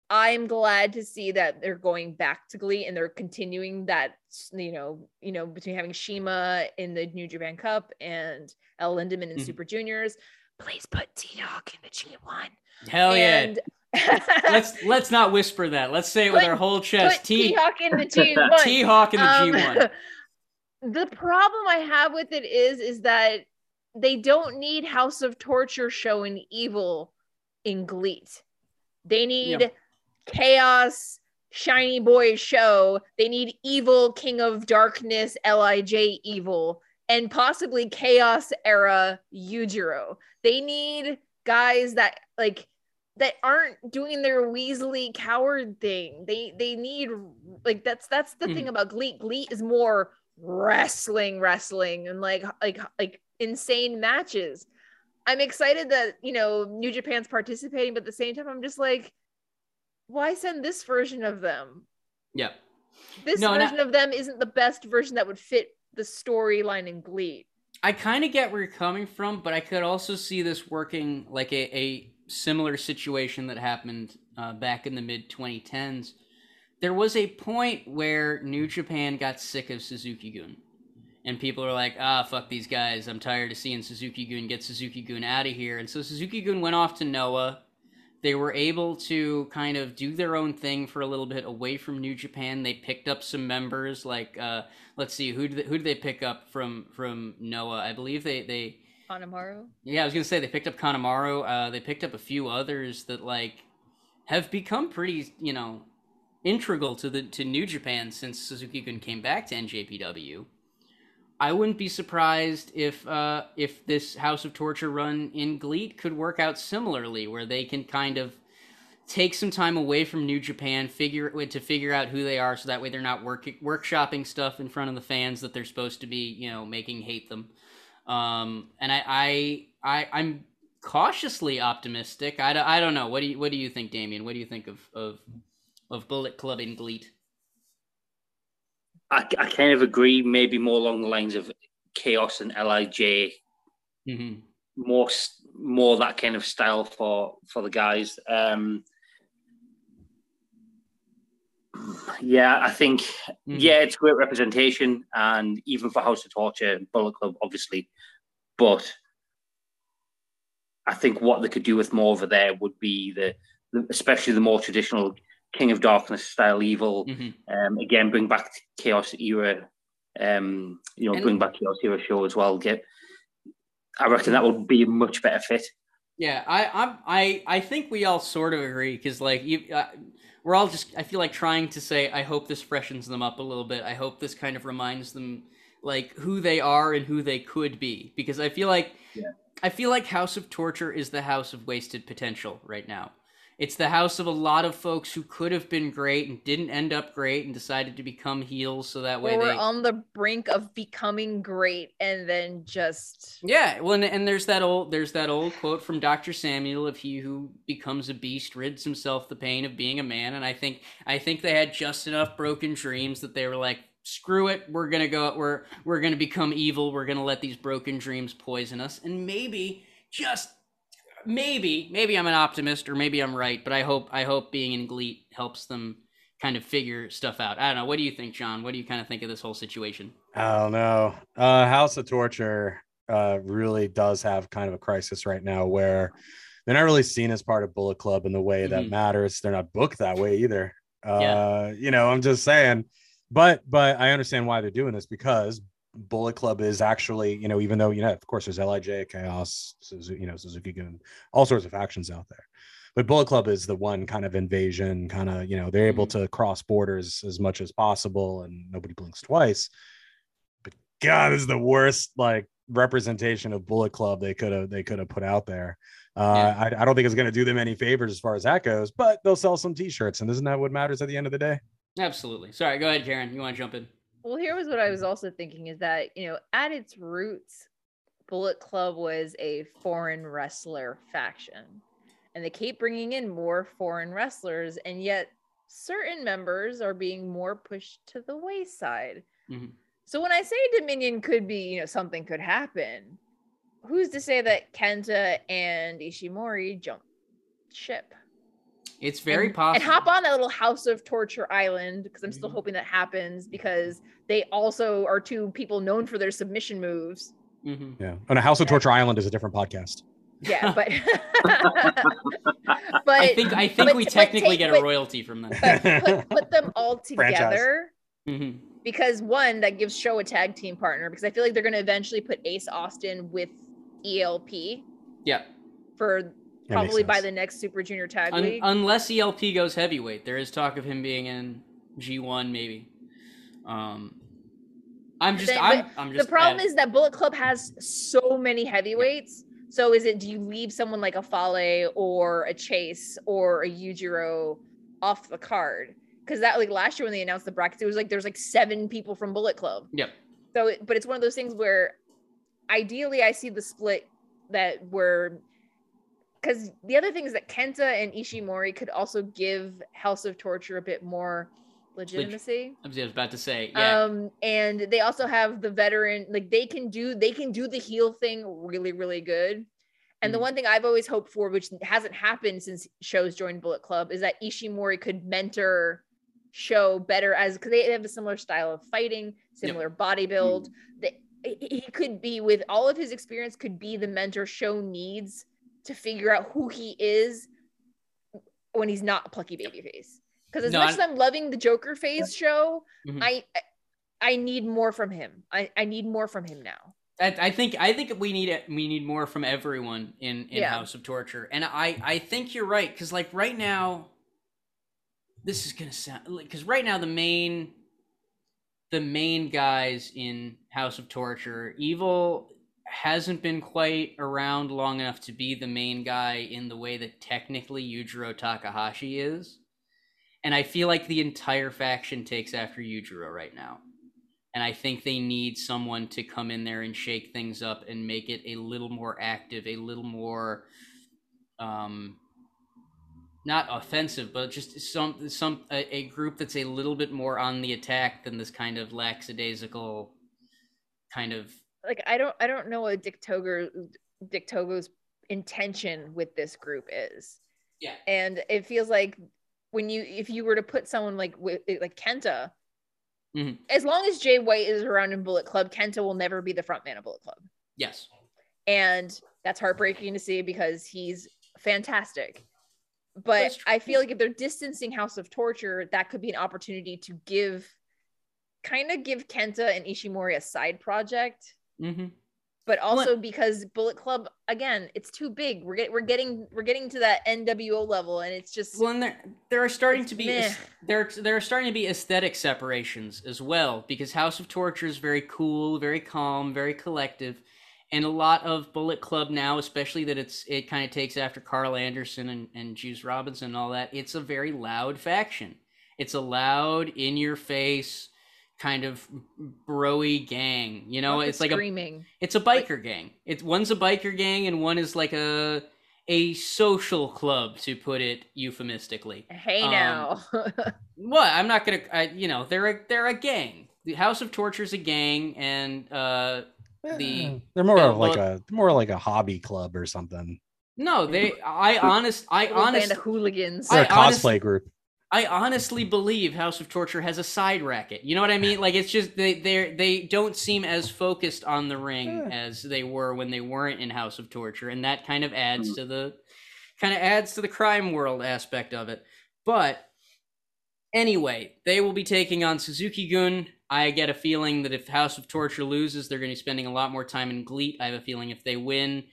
D: I'm glad to see that they're going back to Glee and they're continuing that, you know, you know, between having Shima in the New Japan Cup and El Lindaman in
B: Mhm.
D: Super Juniors. Please put T Hawk in the G1.
B: Hell yeah. let's let's not whisper that. Let's say it with our whole chest. T
D: Hawk in the G1.
B: T Hawk in the
D: Um,
B: G1.
D: the problem I have with it is, is that they don't need House of Torture showing evil in GLEAT. They need
B: Yeah.
D: chaos, shiny boy show. They need evil, King of Darkness, Lij evil, and possibly chaos era Yujiro. They need guys that like that aren't doing their Weasley coward thing. They they need like that's that's the thing mm-hmm. about GLEAT. GLEAT is more wrestling, wrestling, and like like like insane matches. I'm excited that you know New Japan's participating, but at the same time, I'm just like, why send this version of them?
B: Yeah.
D: This
B: No, and I-
D: version of them isn't the best version that would fit the storyline in GLEAT.
B: I kind of get where you're coming from, but I could also see this working like a, a similar situation that happened uh, back in the mid 2010s. There was a point where New Japan got sick of Suzuki Gun. And people are like, ah, fuck these guys. I'm tired of seeing Suzuki Gun. Get Suzuki Gun out of here. And so Suzuki Gun went off to Noah. They were able to kind of do their own thing for a little bit away from New Japan. They picked up some members, like uh, let's see, who did they, who did they pick up from from Noah? I believe they they
D: Kanemaru.
B: yeah, I was gonna say they picked up Kanemaru. Uh, they picked up a few others that like have become pretty, you know, integral to the to New Japan since Suzuki Gun came back to NJPW. I wouldn't be surprised if uh, if this House of Torture run in Gleat could work out similarly, where they can kind of take some time away from New Japan, figure to figure out who they are, so that way they're not work workshopping stuff in front of the fans that they're supposed to be, you know, making hate them. Um, and I, I, I, I'm cautiously optimistic. I, I don't know. What do you, what do you think, Damien? What do you think of, of, of Bullet Club in Gleat?
C: I, I kind of agree, maybe more along the lines of Chaos and Lij,
B: hmm
C: more more that kind of style for for the guys. Um, yeah, I think
B: Mhm.
C: yeah, it's great representation, and even for House of Torture, and Bullet Club, obviously, but I think what they could do with more over there would be the, the especially the more traditional King of Darkness style evil.
B: hmm
C: Um, again, bring back Chaos era. Um, you know,
B: And-
C: bring back Chaos era SHO as well. Get, I reckon that would be a much better fit.
B: Yeah, I, I'm, I, I think we all sort of agree because like you, uh, we're all just. I feel like trying to say. I hope this freshens them up a little bit. I hope this kind of reminds them like who they are and who they could be because I feel like,
C: Yeah.
B: I feel like House of Torture is the house of wasted potential right now. It's the house of a lot of folks who could have been great and didn't end up great and decided to become heels so that way
D: Or we're on the brink of becoming great and then just
B: Yeah, well, and, and there's that old there's that old quote from Dr. Samuel of he who becomes a beast rids himself the pain of being a man, and I think I think they had just enough broken dreams that they were like, screw it, we're gonna go, we're we're gonna become evil, we're gonna let these broken dreams poison us, and maybe just maybe maybe I'm an optimist or maybe I'm right, but I hope I hope being in Gleat helps them kind of figure stuff out. I don't know. What do you think, John? What do you kind of think of this whole situation?
E: I don't know. Uh, House of Torture uh, really does have kind of a crisis right now where they're not really seen as part of Bullet Club in the way that
B: Mhm.
E: matters. They're not booked that way either. Uh,
B: Yeah.
E: You know, I'm just saying. But but I understand why they're doing this because Bullet Club is actually, you know, even though you know, of course, there's Lij, Chaos, Suzuki, you know, Suzuki Gun, all sorts of factions out there. But Bullet Club is the one kind of invasion, kind of, you know, they're able to cross borders as much as possible, and nobody blinks twice. But God, is the worst like representation of Bullet Club they could have they could have put out there. Uh, I, I don't think it's going to do them any favors as far as that goes, but they'll sell some T-shirts, and isn't that what matters at the end of the day?
B: Absolutely. Sorry, go ahead, Karen. You want to jump in?
D: Well, here was what I was also thinking is that, you know, at its roots, Bullet Club was a foreign wrestler faction. And they keep bringing in more foreign wrestlers. And yet certain members are being more pushed to the wayside.
B: Mhm.
D: So when I say Dominion could be, you know, something could happen, who's to say that Kenta and Ishimori jump ship?
B: It's very
D: and,
B: possible.
D: And hop on that little House of Torture island because I'm still
B: Mhm.
D: hoping that happens because they also are two people known for their submission moves.
B: Mhm.
E: Yeah. And a House of Torture Island is a different podcast.
D: Yeah, but but
B: I think I think
D: but-
B: we technically
D: take-
B: get a
D: but-
B: royalty from that.
D: put, put them all
E: Franchise.
D: together
B: Mhm.
D: because one that gives SHO a tag team partner because I feel like they're going to eventually put Ace Austin with ELP
B: Yeah.
D: for
E: makes
D: probably by the next Super Junior Tag
B: Un-
D: League.
B: unless ELP goes heavyweight, there is talk of him being in G1 maybe. Um, I'm just
D: then-
B: I'm,
D: but
B: I'm
D: the problem
B: add-
D: is that Bullet Club has so many heavyweights. So is it do you leave someone like a Fale or a Chase or a Yujiro off the card? Because that like last year when they announced the brackets, it was like there's like seven people from Bullet Club.
B: Yep.
D: So, it, but it's one of those things where ideally I see the split that were because the other thing is that Kenta and Ishimori could also give House of Torture a bit more legitimacy.
B: I was about to say, yeah.
D: Um, and they also have the veteran, like they can do they can do the heel thing really, really good. And the
B: Mhm.
D: one thing I've always hoped for, which hasn't happened since SHO's joined Bullet Club, is that Ishimori could mentor SHO better as because they have a similar style of fighting, similar body build. That he he could be with all of his experience, could be the mentor SHO needs to figure out who he is when he's not a plucky baby face. Because as
B: No,
D: much as I'm loving the Joker phase SHO,
B: Mhm.
D: I I need more from him. I, I need more from him now.
B: I, I think I think we need it. We need more from everyone in in
D: Yeah.
B: House of Torture, and I I think you're right because like right now, this is gonna sound because right now the main the main guys in House of Torture, Evil hasn't been quite around long enough to be the main guy in the way that technically Yujiro Takahashi is. And I feel like the entire faction takes after Yujiro right now. And I think they need someone to come in there and shake things up and make it a little more active, a little more um not offensive, but just some some a, a group that's a little bit more on the attack than this kind of lackadaisical kind of
D: Like I don't I don't know what Dick Dick Togo's intention with this group is.
B: Yeah.
D: And it feels like when you if you were to put someone like with like Kenta,
B: Mhm.
D: as long as Jay White is around in Bullet Club, Kenta will never be the front man of Bullet Club.
B: yes.
D: and that's heartbreaking to see because he's fantastic. But I feel like if they're distancing House of Torture, that could be an opportunity to give, kind of give Kenta and Ishimori a side project.
B: Mm-hmm.
D: But also because Bullet Club, again, it's too big. We're getting we're getting we're getting to that NWO level, and it's just
B: Well, and there there are starting to be
D: meh.
B: there there are starting to be aesthetic separations as well because House of Torture is very cool, very calm, very collective, and a lot of Bullet Club now, especially that it's it kind of takes after Karl Anderson and and Juice Robinson and all that. It's a very loud faction. It's a loud, in your face kind of broy gang. You know, it's like a
D: screaming.
B: it's a biker gang. It's one's a biker gang and one is like a a social club to put it euphemistically.
D: hey
B: um,
D: now,
B: What? I'm not gonna. You know, they're a they're a gang. The House of Torture is a gang, and uh, the
E: Eh, they're more
B: the
E: of like a more like a hobby club or something.
B: no, they. I honest. I
D: Little band
B: honest.
D: of hooligans.
E: They're
B: I
E: a cosplay
B: honestly-
E: group.
B: I honestly believe House of Torture has a side racket. You know what I mean? Like it's just they they they don't seem as focused on the ring
E: Yeah.
B: as they were when they weren't in House of Torture, and that kind of adds
C: Mm.
B: to the kind of adds to the crime world aspect of it. But anyway, they will be taking on Suzuki Gun. I get a feeling that if House of Torture loses, they're going to be spending a lot more time in GLEAT. I have a feeling if they win,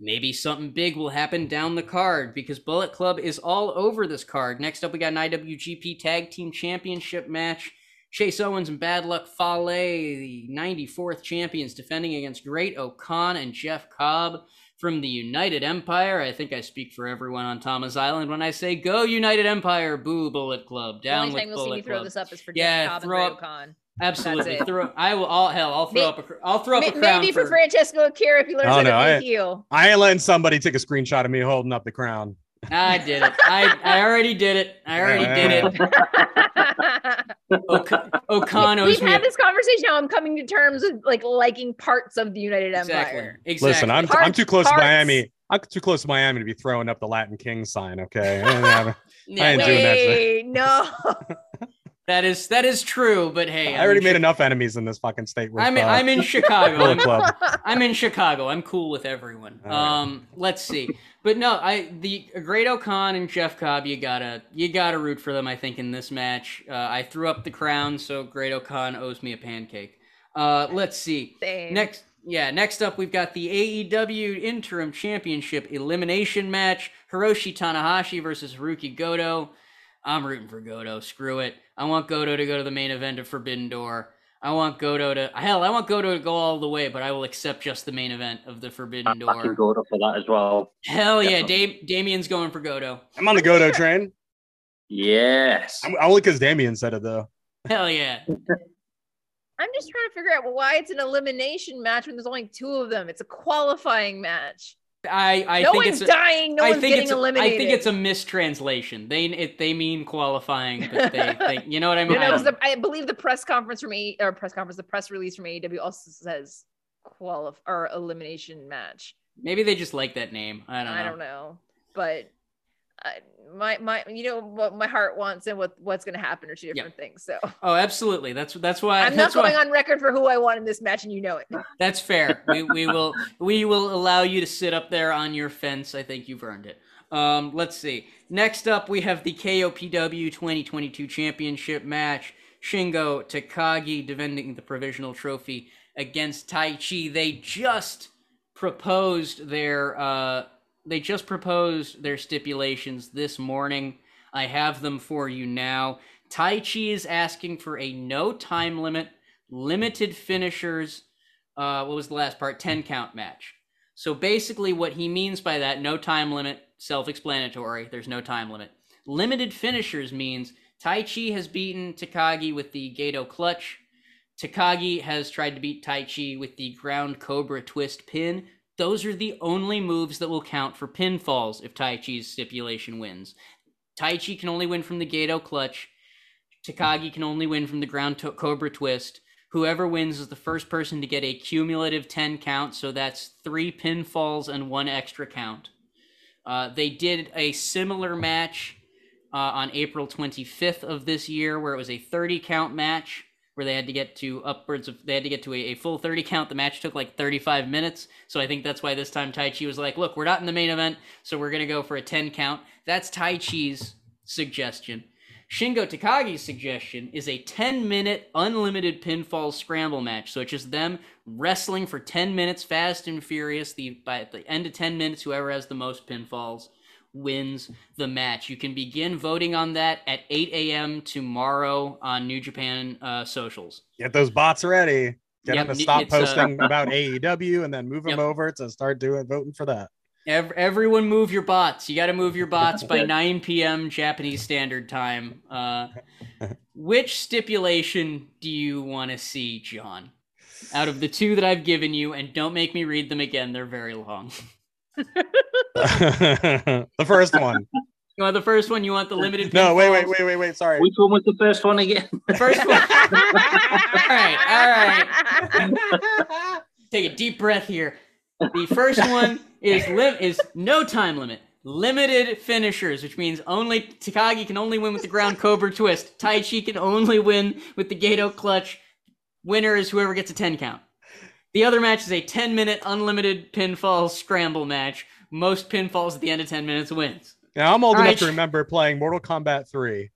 B: maybe something big will happen down the card because Bullet Club is all over this card. Next up, we got an IWGP Tag Team Championship match. Chase Owens and Bad Luck Fale, the 94th champions, defending against Great O-Khan and Jeff Cobb from the United Empire. I think I speak for everyone on Tama's Island when I say, "Go United Empire!" Boo Bullet Club. down the
D: only
B: with
D: time you'll see me throw
B: Club.
D: this up is for
B: Yeah,
D: Jeff Cobb and Great
B: up-
D: O-Khan.
B: Absolutely. Throw. I will. All hell. I'll throw
D: May-
B: up. A, cr- I'll throw up a crown
D: Maybe for Francesco Akira if he learns
E: Oh,
D: how
E: no,
D: to
E: I-
D: be heel.
E: I ain't letting somebody take a screenshot of me holding up the crown.
B: I did it. I, I already did it. I already did it. Ok- O-Khan owes
D: We've had
B: a-
D: this conversation. Now I'm coming to terms with like liking parts of the United
B: Exactly.
D: Empire.
B: Exactly.
E: Listen, I'm I'm too close to. Miami. I'm too close to Miami to be throwing up the Latin King sign. Okay. I ain't I ain't doing that shit.
D: Wait, no.
B: that is that is true. But hey,
E: I
B: I'm
E: already made
B: Chi-
E: enough enemies in this fucking state. With,
B: I'm in,
E: uh,
B: I'm in Chicago.
E: Bullet
B: I'm,
E: Club.
B: I'm in Chicago. I'm cool with everyone.
E: All right.
B: Um, let's see. But no, I the Great O-Khan and Jeff Cobb, you gotta you gotta root for them. I think in this match, uh, I threw up the crown, so Great O-Khan owes me a pancake. Uh, let's see.
D: Same.
B: Next, yeah, next up we've got the AEW Interim Championship elimination match: Hiroshi Tanahashi versus Hiroki Goto. I'm rooting for Goto. Screw it. I want Goto to go to the main event of Forbidden Door. I want Goto to hell. I want Goto to go all the way, but I will accept just the main event of the Forbidden
C: I can
B: Door.
C: go to for that as well.
B: Hell yeah, Dam- Damien's going for Goto.
E: I'm on the Goto train.
C: Yes.
E: I'm, only because Damien said it though.
B: Hell yeah.
D: I'm just trying to figure out why it's an elimination match when there's only two of them. It's a qualifying match.
B: I I
D: no
B: think
D: one's
B: it's a,
D: dying. No
B: I
D: one's
B: think
D: getting
B: it's a,
D: eliminated.
B: I think it's a mistranslation. They it, they mean qualifying, but they think you know what I mean. I
D: the, I believe the press conference from A or press conference, the press release from AEW also says qualif or elimination match.
B: Maybe they just like that name. I don't know.
D: I don't know, but my my you know what my heart wants and what what's going to happen are two different things. So
B: Oh, absolutely. That's that's why
D: I'm not going
B: why,
D: on record for who I want in this match, and you know it.
B: That's fair. We, we will we will allow you to sit up there on your fence. I think you've earned it. Um, let's see. Next up, we have the KOPW 2022 Championship match. Shingo Takagi defending the provisional trophy against Taichi. They just proposed their uh, they just proposed their stipulations this morning. I have them for you now. Taichi is asking for a no time limit, limited finishers. Uh, what was the last part? 10 count match. So basically, what he means by that, no time limit, self explanatory, there's no time limit. Limited finishers means Taichi has beaten Takagi with the Gedo clutch. Takagi has tried to beat Taichi with the ground cobra twist pin. Those are the only moves that will count for pinfalls if Taichi's stipulation wins. Taichi can only win from the Gedo clutch. Takagi can only win from the ground to- cobra twist. Whoever wins is the first person to get a cumulative 10 count, so that's three pinfalls and one extra count. Uh, they did a similar match uh, on April 25th of this year, where it was a 30 count match, where they had to get to upwards of they had to get to a, a full 30 count. The match took like 35 minutes, so I think that's why this time Taichi was like, "Look, we're not in the main event, so we're gonna go for a 10 count." That's Taichi's suggestion. Shingo Takagi's suggestion is a 10 minute unlimited pinfall scramble match. So it's just them wrestling for 10 minutes, fast and furious. The by the end of 10 minutes, whoever has the most pinfalls wins the match. You can begin voting on that at 8 a.m. tomorrow on New Japan uh, socials.
E: Get those bots ready. Get
B: Yep,
E: them to stop
B: uh,
E: posting about AEW and then move them
B: Yep.
E: over to start doing voting for that.
B: Ev- everyone move your bots. You got to move your bots by 9 p.m. Japanese Standard Time. Uh, which stipulation do you want to see, John? Out of the two that I've given you, and don't make me read them again, they're very long.
E: the first one.
B: You want the first one? You want the limited?
E: No, wait, wait, wait, wait, wait. Sorry.
C: Which one was the first one again?
B: The first one. all right, all right. Take a deep breath here. The first one is lim- is no time limit. Limited finishers, which means only Takagi can only win with the ground cobra twist. Taichi can only win with the Gedo clutch. Winner is whoever gets a 10 count. The other match is a 10 minute unlimited pinfall scramble match. Most pinfalls at the end of 10 minutes wins.
E: Now I'm old
B: All
E: enough
B: right.
E: to remember playing Mortal Kombat 3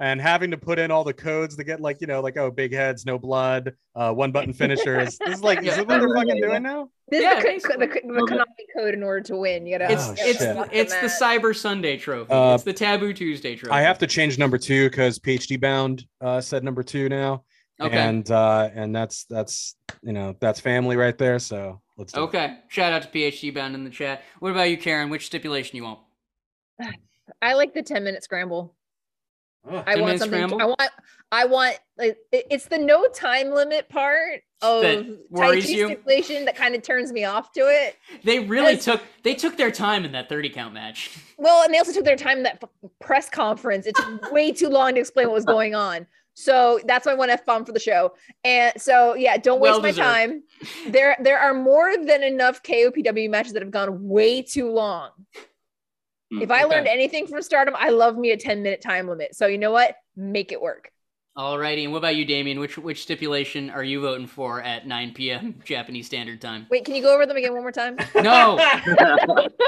E: and having to put in all the codes to get like, you know, like oh, big heads, no blood, uh, one button finishers. this is like, is this what they're fucking doing now?
D: This
B: Yeah,
D: is the, the, the Konami code in order to win. You gotta.
B: It's
E: Oh,
B: it's
E: shit.
B: it's the. Cyber Sunday trophy.
E: Uh,
B: it's the Taboo Tuesday trophy.
E: I have to change number two because PhD Bound uh, said number two now.
B: Okay.
E: And uh, and that's that's you know that's family right there. So let's do it.
B: Okay. Shout out to PhD Bound in the chat. What about you, Karen? Which stipulation you want?
D: I like the 10 minute scramble.
E: Ugh.
D: I want something.
B: scramble?
D: I want. I want. Like, it's the no time limit part of
B: That
D: Taichi
B: you?
D: stipulation that kind of turns me off to it.
B: They really
D: Yes.
B: took they took their time in that 30 count match.
D: Well, and they also took their time in that press conference. It took way too long to explain what was going on. So that's I want F bomb for the show. And so yeah, don't waste
B: Well
D: my time. There there are more than enough KOPW matches that have gone way too long.
C: Hmm,
D: If I
B: okay.
D: learned anything from Stardom, I love me a 10 minute time limit. So you know what? Make it work.
B: Alrighty, and what about you, Damien? Which which stipulation are you voting for at 9 p.m. Japanese Standard Time?
D: Wait, can you go over them again one more time?
B: No,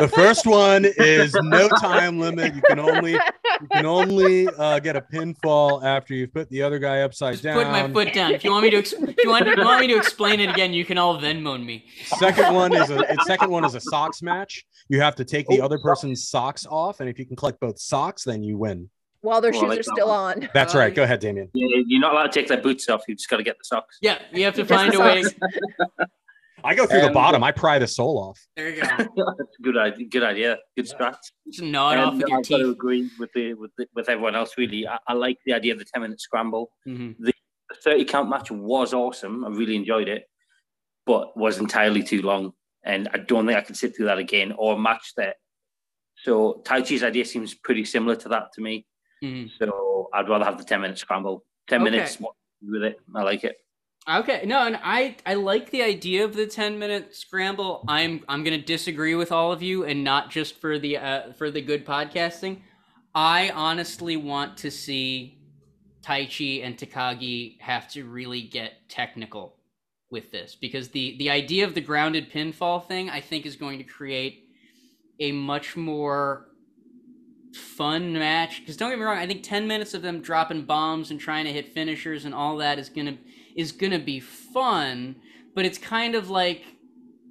E: The first one is no time limit. You can only you can only uh, get a pinfall after you've put the other guy upside
B: just
E: down.
B: put my foot down. If you want me to, ex- if you want, you want me to explain it again, you can all Venmo me.
E: Second one is a second one is a socks match. You have to take the other person's socks off, and if you can collect both socks, then you win.
D: While their
C: Well,
D: shoes are still
C: one.
D: on.
E: That's right. Go ahead, Damien.
C: You're not allowed to take their boots off. You just got to get the socks.
B: Yeah, you have to find a way.
E: I go through the
C: Um,
E: bottom. I pry the sole off.
B: There you go.
C: That's a good idea. Good idea. Good strat.
B: Just gnaw it off
C: Um,
B: with your
C: I've got to agree with the with the, with everyone else. Really, I, I like the idea of the ten minute scramble.
B: Mhm.
C: The thirty count match was awesome. I really enjoyed it, but was entirely too long, and I don't think I could sit through that again or match that. So Taichi's idea seems pretty similar to that to me.
B: Mhm.
C: So I'd rather have the ten minute scramble. Ten
B: Okay.
C: minutes with it. I like it.
B: Okay, no, and I I like the idea of the ten minute scramble. I'm I'm gonna disagree with all of you, and not just for the uh, for the good podcasting. I honestly want to see Taichi and Takagi have to really get technical with this because the the idea of the grounded pinfall thing I think is going to create a much more fun match. Because don't get me wrong i think 10 minutes of them dropping bombs and trying to hit finishers and all that is gonna is gonna be fun but it's kind of like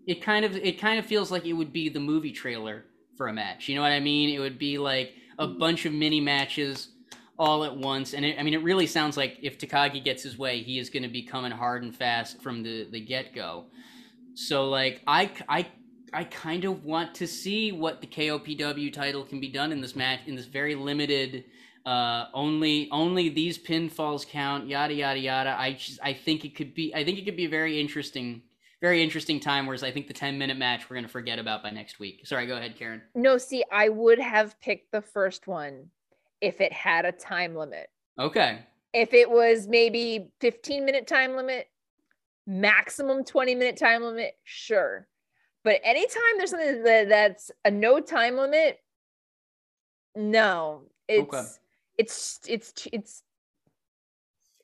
B: it kind of it kind of feels like it would be the movie trailer for a match. You know what i mean? It would be like a bunch of mini matches all at once and it, i mean it really sounds like if takagi gets his way he is going to be coming hard and fast from the the get-go. So like i i I kind of want to see what the KOPW title can be done in this match in this very limited uh only only these pinfalls count yada yada yada I just I think it could be I think it could be a very interesting very interesting time whereas I think the 10 minute match we're going to forget about by next week. Sorry, go ahead Karen.
D: No, see, I would have picked the first one if it had a time limit.
B: Okay.
D: If it was maybe 15 minute time limit, maximum 20 minute time limit, sure. But anytime there's something that, that's a no time limit, no. It's it's it's it's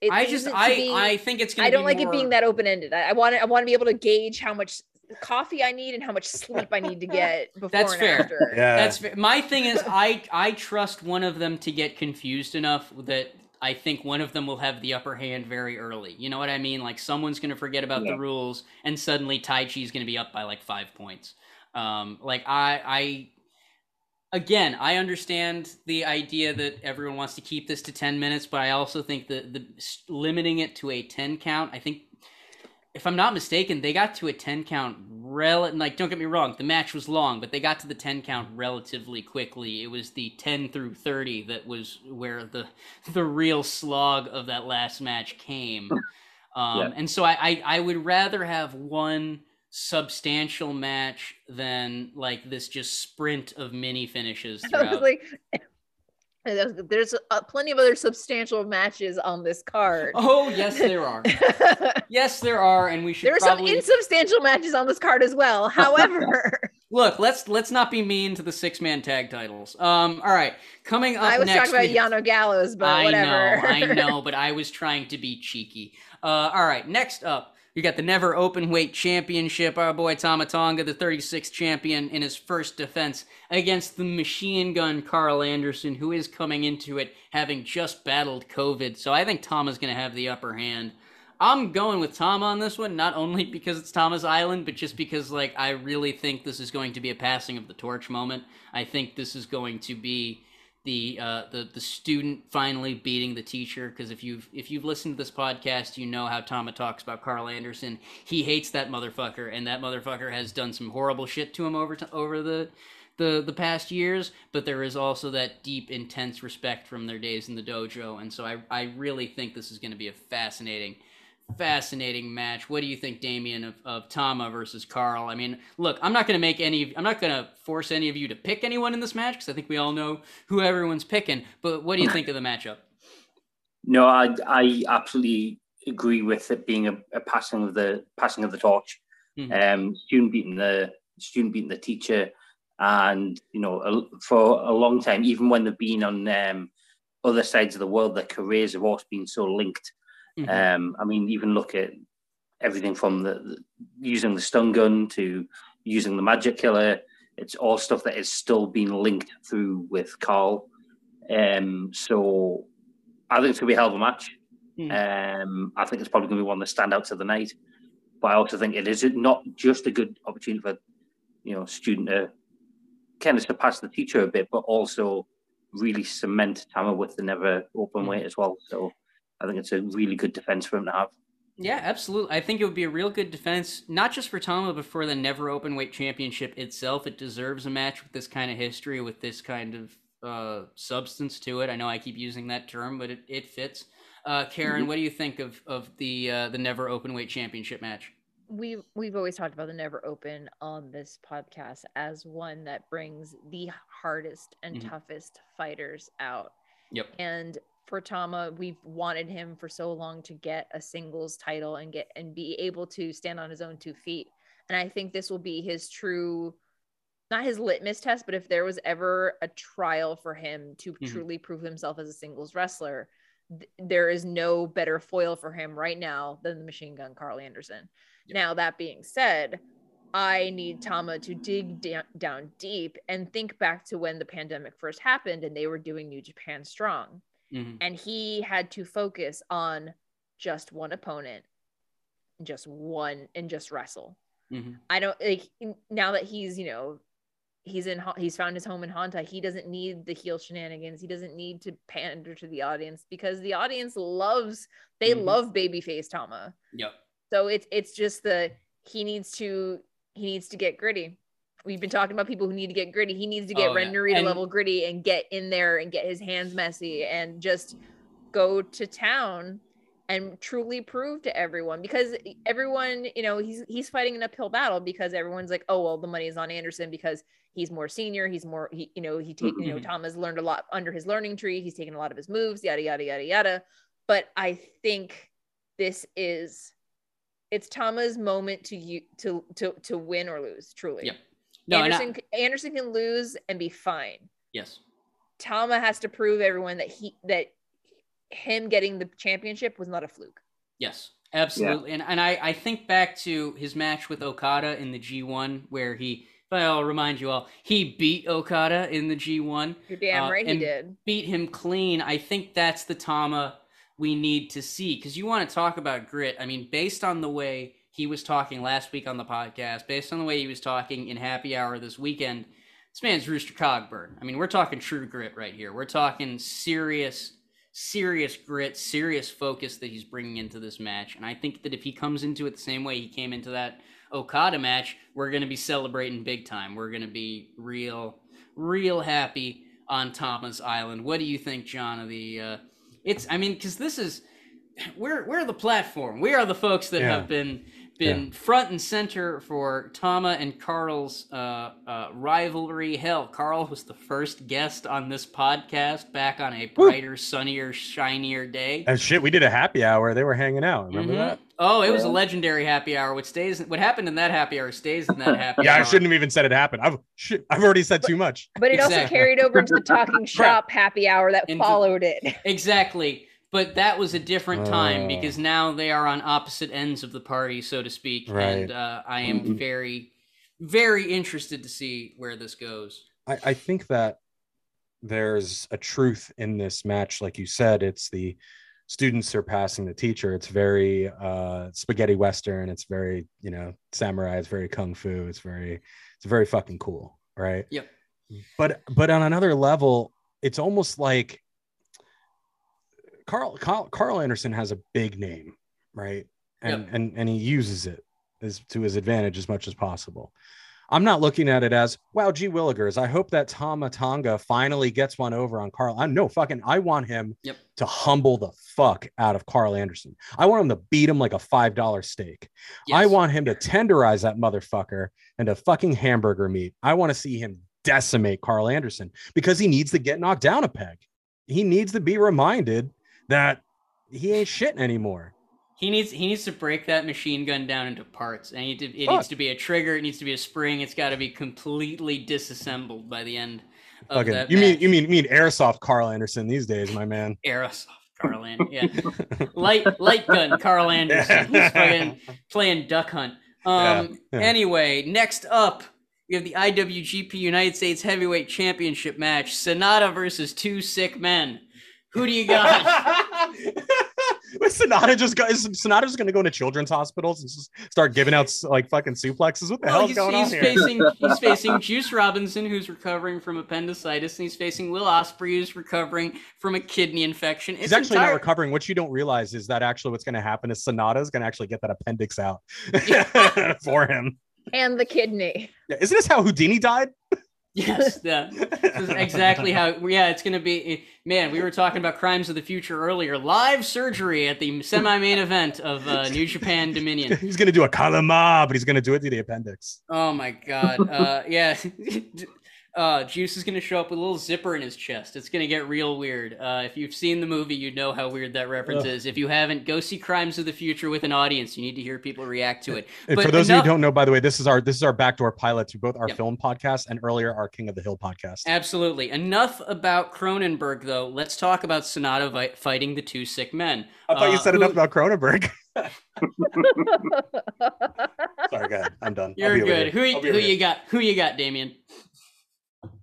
D: it
B: I just I
D: be-
B: I think it's gonna.
D: I don't like it being that open ended. I, I want to I want to be able to gauge how much coffee I need and how much sleep I need to get before
B: That's
D: and
B: fair.
D: after.
E: Yeah.
B: That's fa- my thing is I I trust one of them to get confused enough that I think one of them will have the upper hand very early. You know what I mean? Like someone's going to forget about
C: Yeah.
B: the rules and suddenly Taichi is going to be up by like 5 points. Um like I I again, I understand the idea that everyone wants to keep this to 10 minutes, but I also think that the limiting it to a 10 count, I think if I'm not mistaken, they got to a 10 count rel like don't get me wrong, the match was long, but they got to the 10 count relatively quickly. It was the 10 through 30 that was where the the real slog of that last match came. Um
C: Yeah.
B: and so I, I I would rather have one substantial match than like this just sprint of mini finishes throughout.
D: like, there's, uh, plenty of other substantial matches on this card.
B: oh yes there are. Yes there are and we should
D: there are some insubstantial matches on this card as well. However,
B: Look, let's let's not be mean to the six man tag titles. Um, all right, coming up
D: I was
B: next.
D: talking about Yano Gallows, but whatever.
B: I
D: whatever.
B: know, I know, but I was trying to be cheeky. Uh, all right, next up, you got the Never Open Weight Championship. Our boy Tama Tonga, the 36th champion, in his first defense against the machine gun Karl Anderson, who is coming into it having just battled COVID. So I think Tom is going to have the upper hand. I'm going with Tom on this one, not only because it's Tama's Island, but just because like I really think this is going to be a passing of the torch moment. I think this is going to be the uh, the the student finally beating the teacher. Because if you've if you've listened to this podcast, you know how Tama talks about Karl Anderson. He hates that motherfucker, and that motherfucker has done some horrible shit to him over to, over the the the past years, but there is also that deep, intense respect from their days in the dojo, and so I I really think this is going to be a fascinating fascinating match. What do you think, Damien, of, of Tama versus Karl? I mean, look, I'm not going to make any, I'm not going to force any of you to pick anyone in this match because I think we all know who everyone's picking. But what do you think of the matchup?
C: No, I I absolutely agree with it being a, a passing of the passing of the torch. Mm-hmm. Um, student beating the student beating the teacher, and you know, a, for a long time, even when they've been on um, other sides of the world, their careers have always been so linked. Mm-hmm. Um, I mean, even look at everything from the, the, using the stun gun to using the magic killer. It's all stuff that is still being linked through with Karl. Um, so I think it's gonna be a hell of a match. Mm. Um, I think it's probably gonna be one of the standouts of the night. But I also think it is not just a good opportunity for you know student to kind of surpass the teacher a bit, but also really cement Tama with the never open mm. weight as well. So I think it's a really good defense for him to have.
B: Yeah, absolutely. I think it would be a real good defense, not just for Tama, but for the never open weight championship itself. It deserves a match with this kind of history, with this kind of uh, substance to it. I know I keep using that term, but it, it fits. Uh, Karen, mm-hmm. what do you think of of the uh, the never open weight championship match?
D: We've we've always talked about the never open on this podcast as one that brings the hardest and mm-hmm. toughest fighters out.
B: Yep.
D: And for Tama, we've wanted him for so long to get a singles title and get and be able to stand on his own two feet. And I think this will be his true not his litmus test, but if there was ever a trial for him to mm-hmm. truly prove himself as a singles wrestler, th- there is no better foil for him right now than the machine gun Karl Anderson. Yep. Now, that being said, I need Tama to dig da- down deep and think back to when the pandemic first happened and they were doing New Japan Strong. Mm-hmm. And he had to focus on just one opponent, just one, and just wrestle. Mm-hmm. I don't like now that he's, you know, he's in he's found his home in Hontai. He doesn't need the heel shenanigans. He doesn't need to pander to the audience because the audience loves they mm-hmm. love babyface Tama.
B: Yep.
D: So it's it's just the he needs to he needs to get gritty. We've been talking about people who need to get gritty. He needs to get oh, Ren Narita and- level gritty and get in there and get his hands messy and just go to town and truly prove to everyone because everyone, you know, he's he's fighting an uphill battle because everyone's like, oh well, the money is on Anderson because he's more senior, he's more, he, you know, he take, you know. Tom has learned a lot under his learning tree, he's taken a lot of his moves, yada yada yada yada. But I think this is it's Tama's moment to you to to to win or lose, truly.
B: Yeah.
D: No, Anderson I, Anderson can lose and be fine.
B: Yes.
D: Tama has to prove everyone that he that him getting the championship was not a fluke.
B: Yes, absolutely. Yeah. And and I, I think back to his match with Okada in the G1 where he I'll remind you all, he beat Okada in the G1.
D: You're damn uh, right he did.
B: Beat him clean. I think that's the Tama we need to see because you want to talk about grit. I mean, based on the way he was talking last week on the podcast, based on the way he was talking in Happy Hour this weekend, this man's Rooster Cogburn. I mean, we're talking true grit right here. We're talking serious serious grit, serious focus that he's bringing into this match. And I think that if he comes into it the same way he came into that Okada match, we're going to be celebrating big time. We're going to be real, real happy on Tama's Island. What do you think, John? Of the uh, it's, I mean, because this is we're we're the platform. We are the folks that yeah. have been been yeah. front and center for Tama and Karl's uh, uh, rivalry. Hell, Karl was the first guest on this podcast back on a brighter, Woo. sunnier, shinier day.
E: And shit, we did a happy hour. They were hanging out. Remember mm-hmm. that?
B: Oh, it was a legendary happy hour. What stays, what happened in that happy hour stays in that happy.
E: yeah,
B: hour.
E: I shouldn't have even said it happened. I've shit, I've already said too much.
D: But it exactly. also carried over into the talking shop happy hour that into, followed it.
B: Exactly but that was a different time uh, because now they are on opposite ends of the party, so to speak. Right. And uh, I am mm-hmm. very, very interested to see where this goes.
E: I, I think that there's a truth in this match, like you said. It's the students surpassing the teacher. It's very uh, spaghetti western. It's very you know samurai. It's very kung fu. It's very it's very fucking cool, right?
B: Yep.
E: But but on another level, it's almost like Karl, Karl Karl Anderson has a big name, right? And yep. and and he uses it as to his advantage as much as possible. I'm not looking at it as wow, gee willigers. I hope that Tama Tonga finally gets one over on Karl. I'm no fucking. I want him
B: Yep.
E: to humble the fuck out of Karl Anderson. I want him to beat him like a five dollar steak. I want him to tenderize that motherfucker into fucking hamburger meat. I want to see him decimate Karl Anderson because he needs to get knocked down a peg. He needs to be reminded that he ain't shit anymore.
B: He needs he needs to break that machine gun down into parts. And it, needs to be a trigger. It needs to be a spring. It's got to be completely disassembled by the end of that.
E: you mean
B: match.
E: you mean you mean airsoft Karl Anderson these days, my man.
B: Airsoft Karl Anderson? Yeah, light light gun Karl Anderson. He's fucking playing duck hunt. Um.
E: Yeah, yeah.
B: Anyway, next up. We have the IWGP United States Heavyweight Championship match: Sanada versus two sick men. Who do you got?
E: Was Sanada just got is Sanada just gonna go into children's hospitals and just start giving out like fucking suplexes? What the
B: Well,
E: hell's
B: he's,
E: going
B: he's
E: on here?
B: facing he's facing Juice Robinson, who's recovering from appendicitis, and he's facing Will Ospreay, who's recovering from a kidney infection.
E: He's
B: It's
E: actually
B: entire-
E: not recovering. What you don't realize is that actually what's going to happen is Sanada is going to actually get that appendix out for him.
D: and the kidney.
E: Yeah, isn't this how Houdini died?
B: Yes, yeah, this is exactly how. Yeah, it's gonna be. Man, we were talking about crimes of the future earlier. Live surgery at the semi-main event of uh, New Japan Dominion.
E: He's going to do a kalama, but he's going to do it through the appendix.
B: Oh my god. Uh, yeah. Uh, Juice is gonna show up with a little zipper in his chest. It's gonna get real weird. Uh, if you've seen the movie, you know how weird that reference
E: Ugh.
B: is. If you haven't, go see Crimes of the Future with an audience. You need to hear people react to it.
E: And
B: But
E: for those
B: enough-
E: of you who don't know, by the way, this is our this is our backdoor pilot to both our
B: Yep.
E: film podcast and earlier our King of the Hill podcast.
B: Absolutely. Enough about Cronenberg, though. Let's talk about Sanada vi- fighting the two sick men.
E: I thought you
B: Uh,
E: said
B: who-
E: enough about Cronenberg. Sorry, go ahead. I'm done.
B: You're good. Who,
E: here.
B: y-
E: I'll be
B: who you got? Who you got, Damien?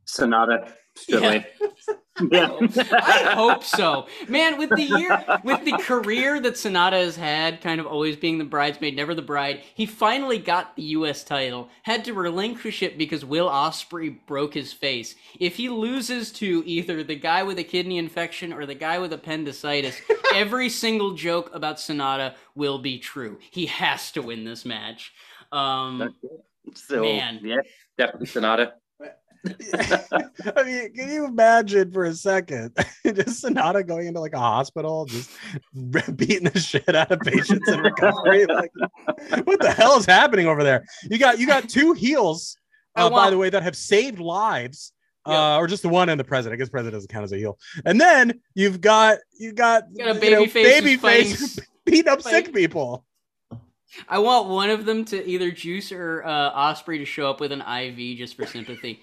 C: Sanada. Straight
B: Yeah.
C: Yeah.
B: I hope so. Man, with the year, with the career that Sanada has had, kind of always being the bridesmaid, never the bride, he finally got the U.S. title. Had to relinquish it because Will Ospreay broke his face. If he loses to either the guy with a kidney infection or the guy with appendicitis, every single joke about Sanada will be true. He has to win this match. Um,
C: so,
B: Man.
C: yeah, definitely Sanada.
E: I mean, can you imagine for a second just Sanada going into like a hospital, just beating the shit out of patients in recovery? Like, what the hell is happening over there? You got you got two heels, uh, by the way, that have saved lives.
B: Yeah.
E: Uh, or just the one and the president. I guess president doesn't count as a heel. And then you've got you got,
B: You got a
E: you know,
B: baby face
E: baby face beating up sick people.
B: I want one of them to either Juice or uh, Ospreay to show up with an IV just for sympathy.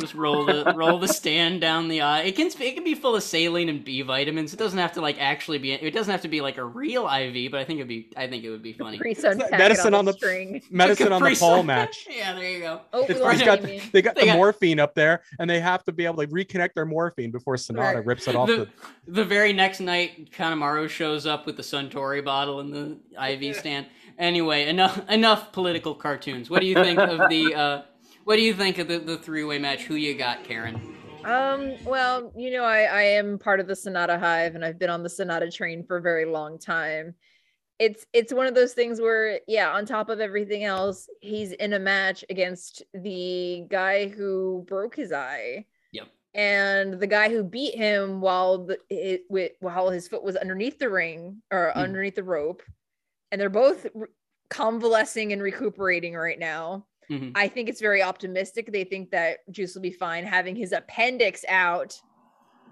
B: Just roll the roll the stand down the eye. It can it can be full of saline and B vitamins. It doesn't have to like actually be. It doesn't have to be like a real IV, but I think it'd be. I think it would be funny.
D: Pre-sun
E: That-
D: packet
E: medicine
D: on,
E: on
D: the
E: the-
D: string.
E: Medicine on the
B: Capri
E: pole match.
B: yeah, there you go.
D: Oh,
E: It's
D: lost
E: he's got,
D: Damien.
E: they got
B: They
E: the
B: got-
E: morphine up there, and they have to be able to reconnect their morphine before Sanada
D: Right.
E: rips it off.
B: The,
E: The,
B: the very next night, Kanemaru shows up with the Suntory bottle in the IV stand. Anyway, enough enough political cartoons. What do you think of the? Uh, what do you think of the, the three way match? Who you got, Karen?
D: Um, well, you know, I, I am part of the Sanada Hive and I've been on the Sanada train for a very long time. It's it's one of those things where, yeah, on top of everything else, he's in a match against the guy who broke his eye.
B: Yep.
D: And the guy who beat him while the it, with, while his foot was underneath the ring or
B: Mhm.
D: underneath the rope, and they're both re- convalescing and recuperating right now.
B: Mhm.
D: I think it's very optimistic. They think that Juice will be fine having his appendix out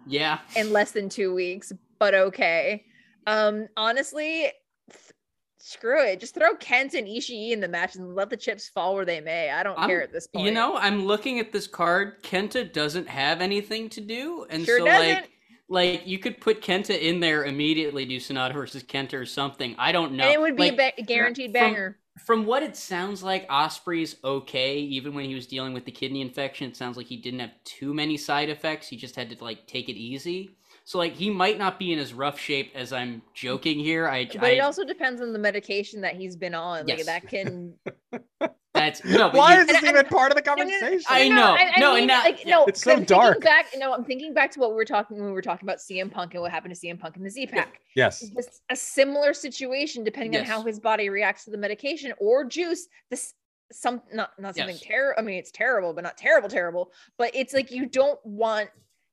B: Yeah.
D: in less than two weeks, but okay. Um, honestly, th- screw it. Just throw Kent and Ishii in the match and let the chips fall where they may. I don't
B: I'm-
D: care at this point.
B: You know, I'm looking at this card. Kenta doesn't have anything to do, and
D: Sure
B: so
D: doesn't.
B: like, like you could put Kenta in there immediately, do Sanada versus Kenta or something. I don't know.
D: and it would be
B: Like,
D: a ba- guaranteed
B: from-
D: banger.
B: from what it sounds like, Ospreay's okay. Even when he was dealing with the kidney infection, it sounds like he didn't have too many side effects. He just had to like take it easy. So like he might not be in as rough shape as I'm joking here. I,
D: But
B: I
D: it also depends on the medication that he's been on. Like that can
B: that's no. But
E: Why
B: you-
E: is this
D: and-
E: even part of the
D: no, no,
E: conversation?
B: I know. No, and
D: mean,
B: not-
D: like no,
E: It's so
D: I'm
E: dark.
D: Back, no, I'm thinking back to what we were talking when we were talking about CM Punk and what happened to CM Punk in the Z Pack.
E: yes.
D: It's a similar situation depending on how his body reacts to the medication or juice. This some not not something
B: Yes.
D: terrible. I mean, it's terrible, but not terrible, terrible. But it's like you don't want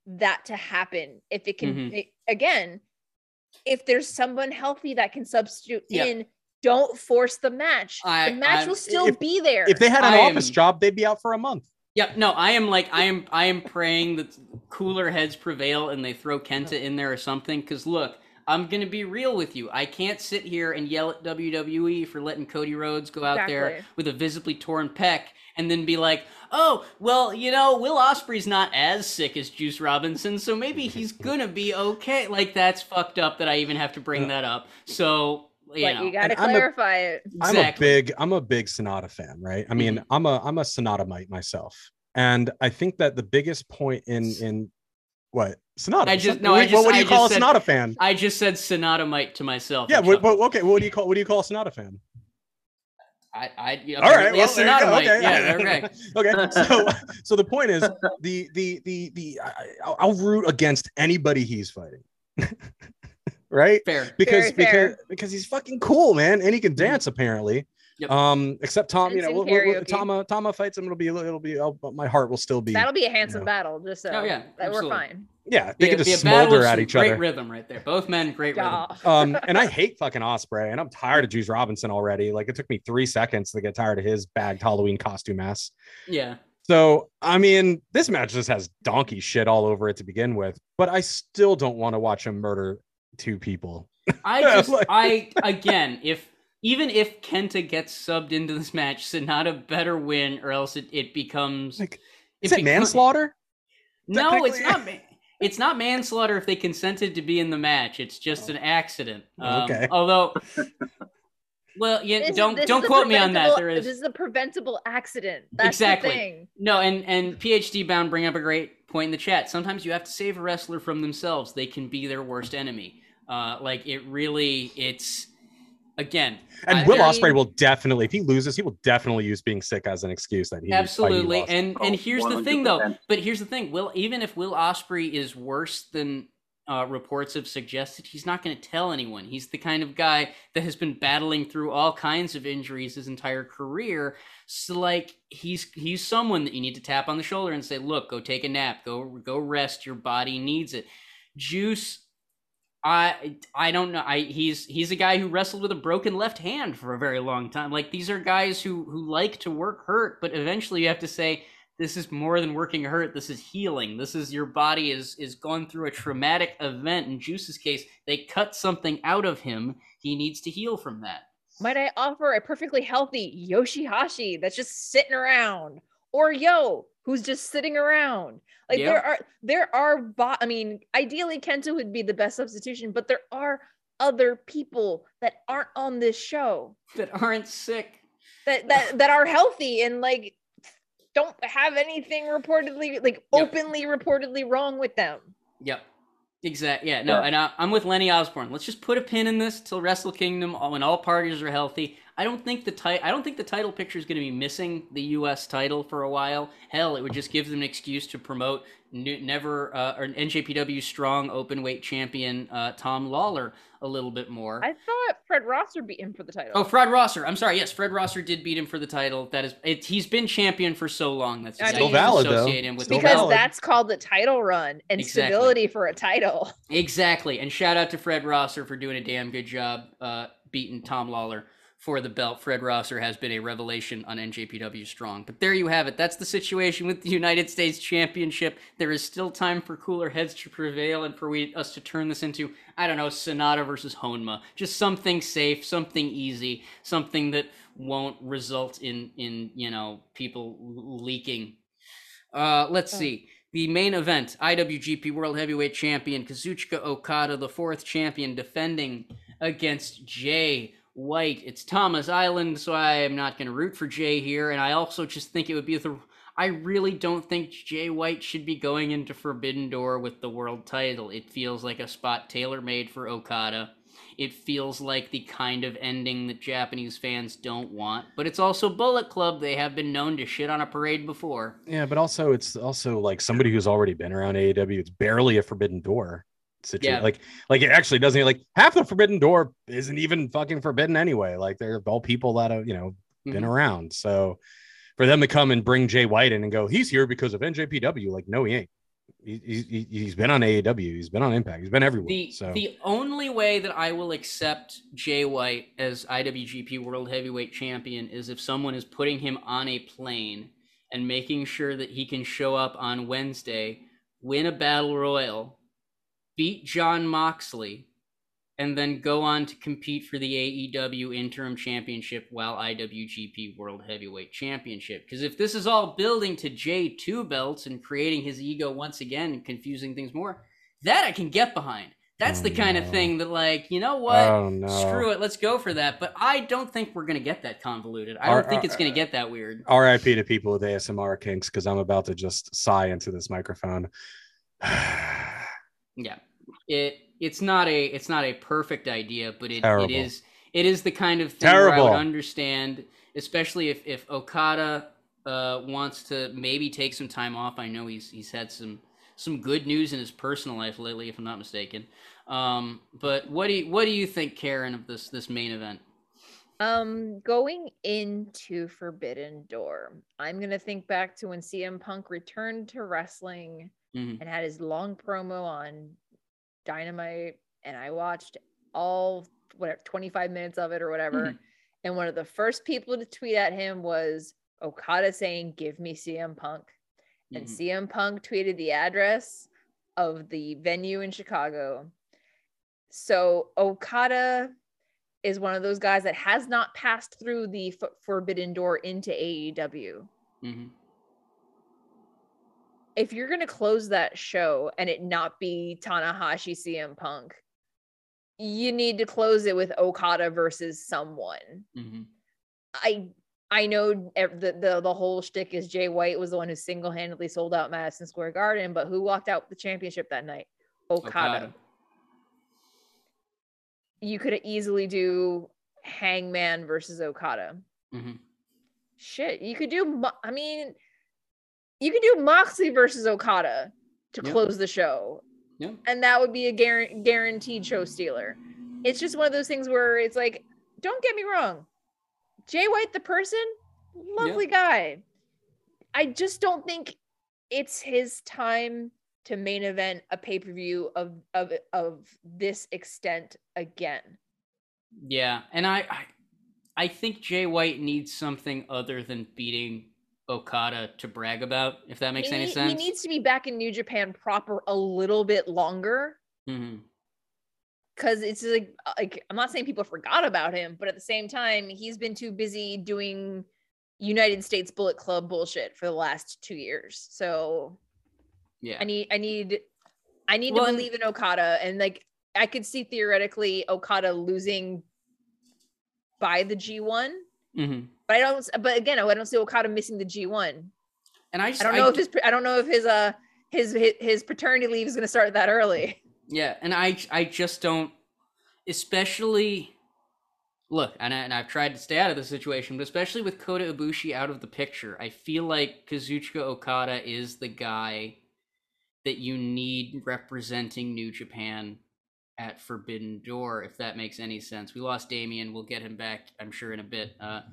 D: that to happen if it can.
B: Mhm.
D: it- again, if there's someone healthy that can substitute
B: Yeah.
D: in, don't force the match.
B: I-
D: the match
B: I'm-
D: will still
E: If-
D: be there.
E: If they had an
B: I
E: office
B: am-
E: job, they'd be out for a month.
B: Yep. No, I am like I am I am praying that cooler heads prevail and they throw Kenta in there or something. Because look, I'm gonna be real with you. I can't sit here and yell at WWE for letting Cody Rhodes go out there with a visibly torn pec and then be like, oh, well, you know, Will Ospreay's not as sick as Juice Robinson, so maybe he's gonna be okay. Like that's fucked up that I even have to bring that up. So you
D: but
B: know,
D: you got to
E: And I'm a-
D: clarify it.
E: I'm a big I'm a big Sanada fan, right? I mean, mm-hmm. I'm a I'm a Sanada mite myself. And I think that the biggest point in in what Sanada?
B: I just-
E: Son-
B: no,
E: what,
B: I
E: do you- what,
B: just-
E: what do you
B: I
E: call a
B: said-
E: Sanada fan?
B: I just said Sanada Mite to myself.
E: Yeah,
B: and
E: what, what, okay. What do you call what do you call a Sanada fan?
B: I, I,
E: All right,
B: apparently a
E: well, there you
B: Sanada
E: go. Okay,
B: Yeah, okay.
E: okay. So so the point is the the the the I, I'll- I'll root against anybody he's fighting, right?
B: Fair.
E: because
D: Very
E: because
D: fair.
E: because he's fucking cool, man, and he can dance apparently.
B: Yep.
E: Um, except Tom, you know,
D: Dancing
E: we'll, we'll. Tama Tama fights him. It'll be it'll be. Oh, but my heart will still be.
D: That'll be a handsome
E: know.
D: battle. Just so
B: Oh, yeah,
D: that we're fine.
E: Yeah, they
B: Be-
E: can just smolder at each
B: great
E: other.
B: Great rhythm right there. Both men, great
D: Yeah.
B: rhythm.
E: Um, and I hate fucking Ospreay, and I'm tired of Juice Robinson already. Like it took me three seconds to get tired of his bagged Halloween costume ass.
B: Yeah.
E: So I mean, this match just has donkey shit all over it to begin with, but I still don't want to watch him murder two people.
B: I just,
E: Like-
B: I, again, if, even if Kenta gets subbed into this match, Sanada better win or else it, it becomes.
E: Like, Is it
B: become-
E: manslaughter?
B: No, it's not. It's not manslaughter if they consented to be in the match. It's just an accident. Um,
E: Okay.
B: Although, well, yeah,
D: This
B: don't
D: this is
B: don't quote me on that. There is
D: This is a preventable accident. That's
B: Exactly.
D: the thing.
B: No, and and PhD bound bring up a great point in the chat. Sometimes you have to save a wrestler from themselves. They can be their worst enemy. Uh, like it really, it's again.
E: And
B: I-
E: Will Ospreay will definitely, if he loses, he will definitely use being sick as an excuse that he why he
B: absolutely. And and here's the thing though. But here's the thing. Will even if Will Ospreay is worse than uh, reports have suggested, he's not going to tell anyone. He's the kind of guy that has been battling through all kinds of injuries his entire career. So like he's he's someone that you need to tap on the shoulder and say, "Look, go take a nap. Go go rest. Your body needs it." Juice I I don't know. I he's he's a guy who wrestled with a broken left hand for a very long time. Like these are guys who who like to work hurt, but eventually you have to say this is more than working hurt. This is healing. This is your body is is gone through a traumatic event. In Juice's case, they cut something out of him. He needs to heal from that.
D: Might I offer a perfectly healthy Yoshihashi that's just sitting around, or Yo, who's just sitting around? Like
B: Yeah.
D: there are there are bo- I mean, ideally Kenta would be the best substitution, but there are other people that aren't on this show
B: That aren't sick.
D: that that that are healthy and like don't have anything reportedly like
B: Yep.
D: openly reportedly wrong with them.
B: Yep. Exactly. Yeah. No.
C: Yeah.
B: And I, I'm with Lenny Osborne. Let's just put a pin in this till Wrestle Kingdom when all parties are healthy. I don't think the ti- I don't think the title picture is going to be missing the U.S. title for a while. Hell, it would just give them an excuse to promote new, never uh, or NJPW strong open weight champion uh, Tom Lawlor a little bit more.
D: I thought Fred Rosser beat him for the title.
B: Oh, Fred Rosser. I'm sorry. Yes, Fred Rosser did beat him for the title. That is, it, he's been champion for so long. That's
D: I
B: just
D: mean-
B: how you
D: Still
E: valid, though.
B: him with
E: Still
D: because
E: valid.
D: that's called the title run and
B: Exactly.
D: stability for a title.
B: Exactly. And shout out to Fred Rosser for doing a damn good job uh, beating Tom Lawlor for the belt. Fred Rosser has been a revelation on NJPW Strong. But there you have it. That's the situation with the United States Championship. There is still time for cooler heads to prevail and for we, us to turn this into, I don't know, Sanada versus Honma. Just something safe, something easy, something that won't result in, in you know, people leaking uh, let's
D: Oh.
B: see. The main event IWGP World Heavyweight Champion Kazuchika Okada, the fourth champion, defending against Jay White. It's Tama's Island, so I am not going to root for Jay here. And I also just think it would be the. I really don't think Jay White should be going into Forbidden Door with the world title. It feels like a spot tailor made for Okada. It feels like the kind of ending that Japanese fans don't want. But it's also Bullet Club. They have been known to shit on a parade before.
E: Yeah, but also it's also like somebody who's already been around AEW. It's barely a forbidden door situation.
B: Yeah.
E: Like, like it actually doesn't like half the forbidden door isn't even fucking forbidden anyway. Like they're all people that have you know, been
B: Mhm.
E: around. So for them to come and bring Jay White in and go, he's here because of NJPW. Like, no, he ain't. He, he, he's been on AAW. He's been on Impact. He's been everywhere.
B: The
E: so
B: the only way that I will accept Jay White as IWGP World Heavyweight Champion is if someone is putting him on a plane and making sure that he can show up on Wednesday, win a battle royal, beat Jon Moxley, and then go on to compete for the AEW Interim Championship while IWGP World Heavyweight Championship. Because if this is all building to J2 belts and creating his ego once again and confusing things more, that I can get behind. That's
E: Oh,
B: the kind of thing that, like, you know what?
E: oh no,
B: Screw it, let's go for that. But I don't think we're gonna get that convoluted. I don't think it's gonna get that weird.
E: RIP to people with ASMR kinks because I'm about to just sigh into this microphone.
B: Yeah, it it's not a it's not a perfect idea, but it, it
E: Terrible.
B: is it is the kind of thing where I would understand, especially if if Okada uh, wants to maybe take some time off. I know he's he's had some some good news in his personal life lately, if I'm not mistaken. Um, but what do you, what do you think, Karen, of this this main event?
D: Um, going into Forbidden Door, I'm gonna think back to when CM Punk returned to wrestling
B: Mhm.
D: and had his long promo on Dynamite, and I watched all whatever 25 minutes of it or whatever.
B: Mhm.
D: And one of the first people to tweet at him was Okada saying, "Give me CM Punk," and
B: Mhm.
D: CM Punk tweeted the address of the venue in Chicago. So Okada is one of those guys that has not passed through the forbidden door into AEW.
B: Mhm.
D: If you're going to close that show and it not be Tanahashi CM Punk, you need to close it with Okada versus someone.
B: Mhm.
D: I I know the, the the whole shtick is Jay White was the one who single handedly sold out Madison Square Garden, but who walked out with the championship that night? Okada.
B: Okada.
D: You could easily do Hangman versus Okada.
B: Mhm.
D: Shit, you could do. I mean, you could do Moxley versus Okada to close the show,
B: Yeah.
D: and that would be a guar- guaranteed show stealer. It's just one of those things where it's like, don't get me wrong, Jay White, the person, lovely guy. I just don't think it's his time to main event a pay per view of of of this extent again.
B: Yeah, and I, I I think Jay White needs something other than beating Okada to brag about, if that makes
D: he,
B: any sense.
D: he needs to be back in New Japan proper a little bit longer
B: Mhm.
D: because it's like like I'm not saying people forgot about him, but at the same time, he's been too busy doing United States Bullet Club bullshit for the last two years. So
B: Yeah.
D: I need I need I need
B: Well,
D: to believe in Okada and like I could see theoretically Okada losing by the G1,
B: hmm
D: but I don't but again I don't see Okada missing the G1.
B: And I just
D: I don't know if his I don't know if his uh his his, his paternity leave is going to start that early.
B: Yeah, and I I just don't, especially. Look, and, I, and I've tried to stay out of the situation, but especially with Kota Ibushi out of the picture, I feel like Kazuchika Okada is the guy that you need representing New Japan at Forbidden Door, if that makes any sense. We lost Damien. We'll get him back, I'm sure, in a bit. Uh,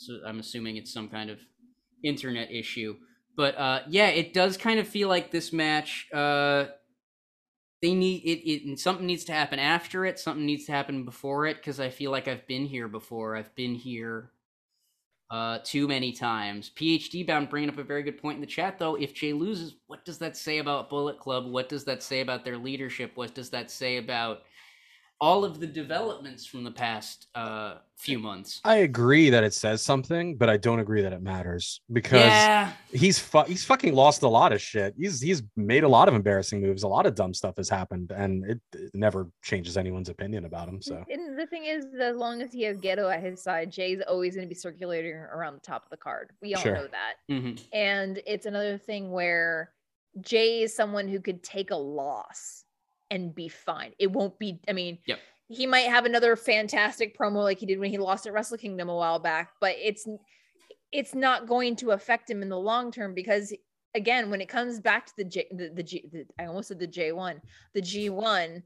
B: so I'm assuming it's some kind of internet issue. But uh, yeah, it does kind of feel like this match. Uh, they need it, it. Something needs to happen after it. Something needs to happen before it. Because I feel like I've been here before. I've been here uh, too many times. PhD bound bringing up a very good point in the chat though. If Jay loses, what does that say about Bullet Club? What does that say about their leadership? What does that say about all of the developments from the past uh, few months?
E: I agree that it says something, but I don't agree that it matters because
B: Yeah,
E: he's fu- he's fucking lost a lot of shit. He's he's made a lot of embarrassing moves. A lot of dumb stuff has happened, and it, it never changes anyone's opinion about him. So
D: And the thing is, as long as he has Gedo at his side, Jay's always going to be circulating around the top of the card. We all
E: Sure.
D: know that.
B: hmm
D: And it's another thing where Jay is someone who could take a loss and be fine. It won't be, I mean,
B: Yep.
D: he might have another fantastic promo like he did when he lost at Wrestle Kingdom a while back, but it's it's not going to affect him in the long term because again, when it comes back to the J the, the G the, I almost said the J1, the G1,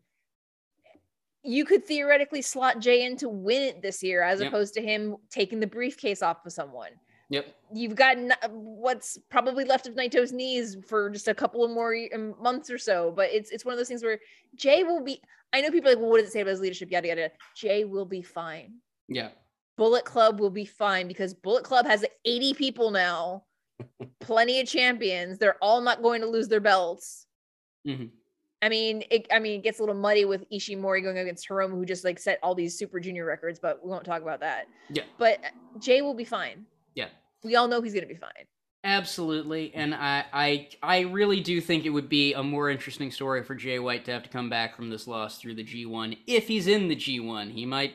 D: you could theoretically slot Jay in to win it this year as
B: Yep.
D: opposed to him taking the briefcase off of someone.
B: Yep.
D: You've got what's probably left of Naito's knees for just a couple of more um, months or so, but it's it's one of those things where Jay will be. I know people are like, well, what does it say about his leadership? Yada yada. Jay will be fine.
B: Yeah.
D: Bullet Club will be fine because Bullet Club has 80 people now, plenty of champions. They're all not going to lose their belts.
B: Mhm.
D: I mean, it, I mean, it gets a little muddy with Ishimori going against Hiromu, who just like set all these super junior records, but we won't talk about that.
B: Yeah.
D: But Jay will be fine.
B: Yeah.
D: We all know he's going to be fine.
B: Absolutely, and I, I, I really do think it would be a more interesting story for Jay White to have to come back from this loss through the G1. If he's in the G1, he might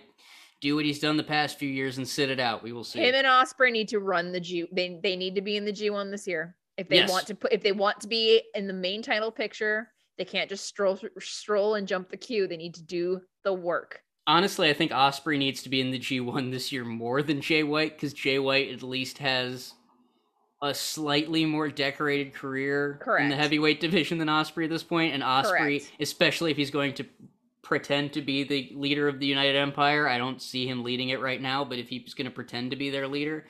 B: do what he's done the past few years and sit it out. We will see.
D: Him and Ospreay need to run the G. They they need to be in the G1 this year if they
B: Yes.
D: want to put if they want to be in the main title picture. They can't just stroll stroll and jump the queue. They need to do the work.
B: Honestly, I think Ospreay needs to be in the G1 this year more than Jay White because Jay White at least has a slightly more decorated career in the heavyweight division than Ospreay at this point, and Ospreay,
D: Correct.
B: especially if he's going to pretend to be the leader of the United Empire, I don't see him leading it right now. But if he's going to pretend to be their leader,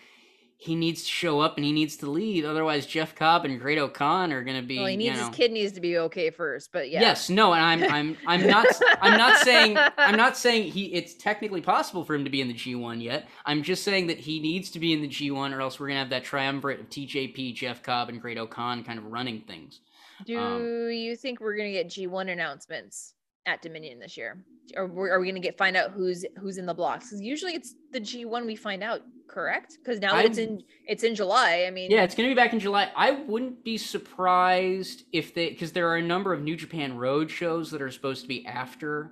B: he needs to show up and he needs to lead. Otherwise, Jeff Cobb and Great O-Khan are going to be.
D: well, he needs
B: you know,
D: his kid needs to be okay first. But yeah,
B: Yes, no, and I'm I'm I'm not I'm not saying I'm not saying he it's technically possible for him to be in the G1 yet. I'm just saying that he needs to be in the G1 or else we're gonna have that triumvirate of TJP, Jeff Cobb, and Great O-Khan kind of running things.
D: Do
B: Um,
D: you think we're gonna get G1 announcements at Dominion this year, or are we gonna get find out who's who's in the blocks? Because usually it's the G1 we find out, correct? Because now it's in it's in July. I mean,
B: Yeah, it's gonna be back in July. I wouldn't be surprised if they because there are a number of New Japan Road shows that are supposed to be after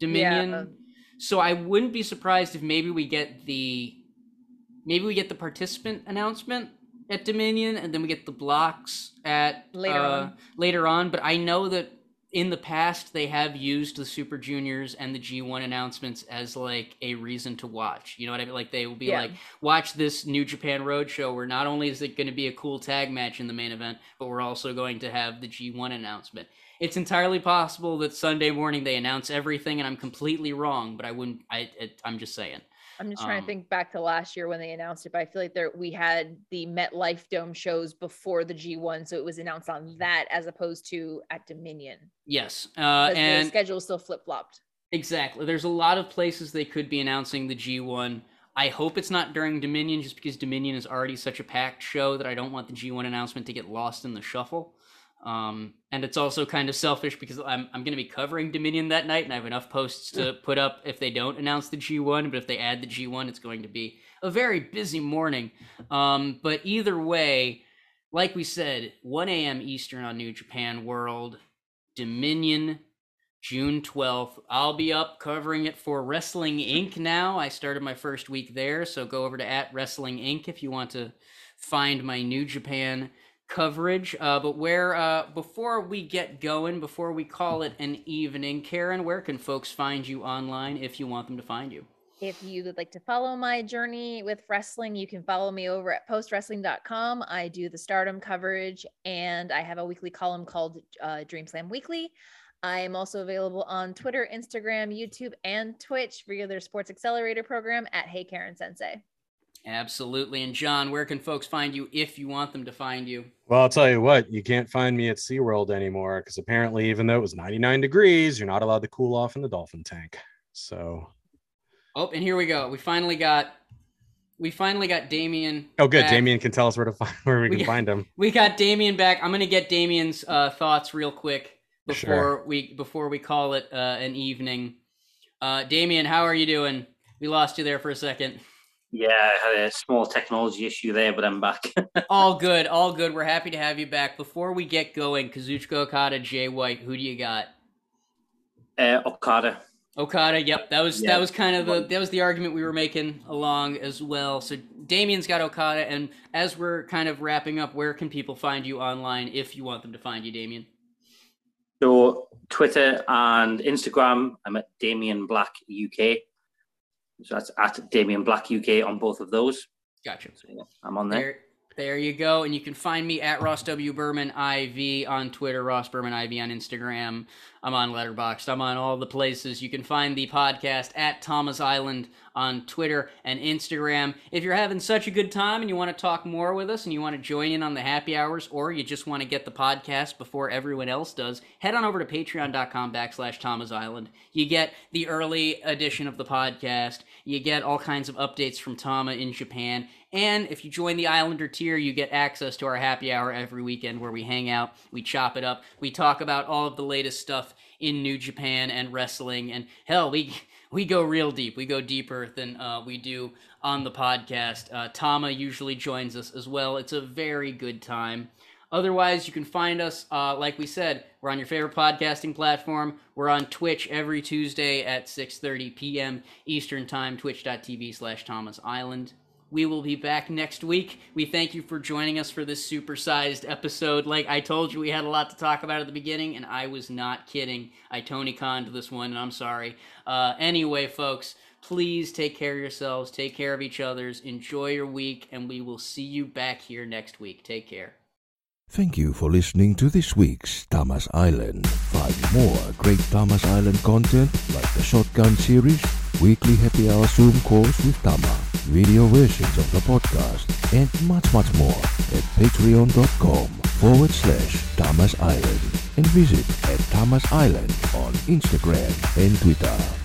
B: Dominion.
D: Yeah.
B: So I wouldn't be surprised if maybe we get the maybe we get the participant announcement at Dominion and then we get the blocks at
D: Later
B: uh,
D: on.
B: later on. But I know that in the past they have used the Super Juniors and the G1 announcements as like a reason to watch. You know what I mean? Like they will be
D: Yeah.
B: like, watch this New Japan Road show where not only is it going to be a cool tag match in the main event, but we're also going to have the G1 announcement. It's entirely possible that Sunday morning they announce everything and I'm completely wrong, but I wouldn't. I it, I'm just saying.
D: I'm just trying
B: um,
D: to think back to last year when they announced it, but I feel like there we had the MetLife Dome shows before the G1, so it was announced on that as opposed to at Dominion.
B: Yes, uh,
D: 'Cause the
B: and
D: schedule still flip flopped.
B: Exactly. There's a lot of places they could be announcing the G1. I hope it's not during Dominion, just because Dominion is already such a packed show that I don't want the G1 announcement to get lost in the shuffle. Um, and it's also kind of selfish because I'm, I'm going to be covering Dominion that night, and I have enough posts to put up if they don't announce the G1. But if they add the G1, it's going to be a very busy morning. Um, but either way, like we said, 1 a.m. Eastern on New Japan World, Dominion, June 12th. I'll be up covering it for Wrestling Inc. now. I started my first week there, so go over to at Wrestling Inc. if you want to find my New Japan coverage. Uh, but where, uh, before we get going, before we call it an evening, Karen, where can folks find you online if you want them to find you?
D: If you would like to follow my journey with wrestling, you can follow me over at postwrestling.com. I do the stardom coverage and I have a weekly column called uh, Dream Slam Weekly. I am also available on Twitter, Instagram, YouTube, and Twitch via their Sports Accelerator program at Hey Karen Sensei.
B: Absolutely. And John, where can folks find you if you want them to find you?
E: Well, I'll tell you what, you can't find me at SeaWorld anymore because apparently, even though it was 99 degrees, you're not allowed to cool off in the dolphin tank. So,
B: Oh, and here we go. We finally got, we finally got Damien.
E: oh, good.
B: back.
E: Damien can tell us where to find where we
B: We-
E: can find him.
B: We got Damien back. I'm gonna get Damien's uh, thoughts real quick before
E: Sure.
B: we before we call it uh, an evening. Uh, Damien, how are you doing? We lost you there for a second.
C: Yeah, I had a small technology issue there, but I'm back.
B: all good, all good. We're happy to have you back. Before we get going, Kazuchika Okada, Jay White, who do you got?
C: uh, Okada.
B: Okada, yep, that was
C: Yeah.
B: that was kind of the that was the argument we were making along as well. So Damien's got Okada, and as we're kind of wrapping up, where can people find you online if you want them to find you, Damien?
C: So Twitter and Instagram, I'm at Damien Black UK. So that's at Damien Black UK on both of those.
B: Gotcha.
C: So yeah, I'm on there.
B: There, There you go. And you can find me at Ross W. Berman IV on Twitter, Ross Berman IV on Instagram. I'm on Letterboxd. I'm on all the places. You can find the podcast at Tama's Island on Twitter and Instagram. If you're having such a good time and you want to talk more with us and you want to join in on the happy hours or you just want to get the podcast before everyone else does, head on over to patreon.com backslash Tama's Island. You get the early edition of the podcast. You get all kinds of updates from Tama in Japan and if you join the Islander tier, you get access to our happy hour every weekend where we hang out, we chop it up, we talk about all of the latest stuff in New Japan and wrestling, and hell, we we go real deep. We go deeper than uh, we do on the podcast. Uh, Tama usually joins us as well. It's a very good time. Otherwise, you can find us, uh, like we said, we're on your favorite podcasting platform. We're on Twitch every Tuesday at 6.30 p.m. Eastern Time, twitch.tv slash Tama's Island. We will be back next week. We thank you for joining us for this supersized episode. Like I told you, we had a lot to talk about at the beginning, and I was not kidding. I Tony Khan'd this one, and I'm sorry. Uh, anyway, folks, please take care of yourselves, take care of each other's, enjoy your week, and we will see you back here next week. Take care.
A: Thank you for listening to this week's Tama's Island. Find more great Tama's Island content like the Shotgun series, weekly happy hour Zoom calls with Tama, video versions of the podcast, and much, much more at patreon.com forward slash Tama's Island and visit at Thomas Island on Instagram and Twitter.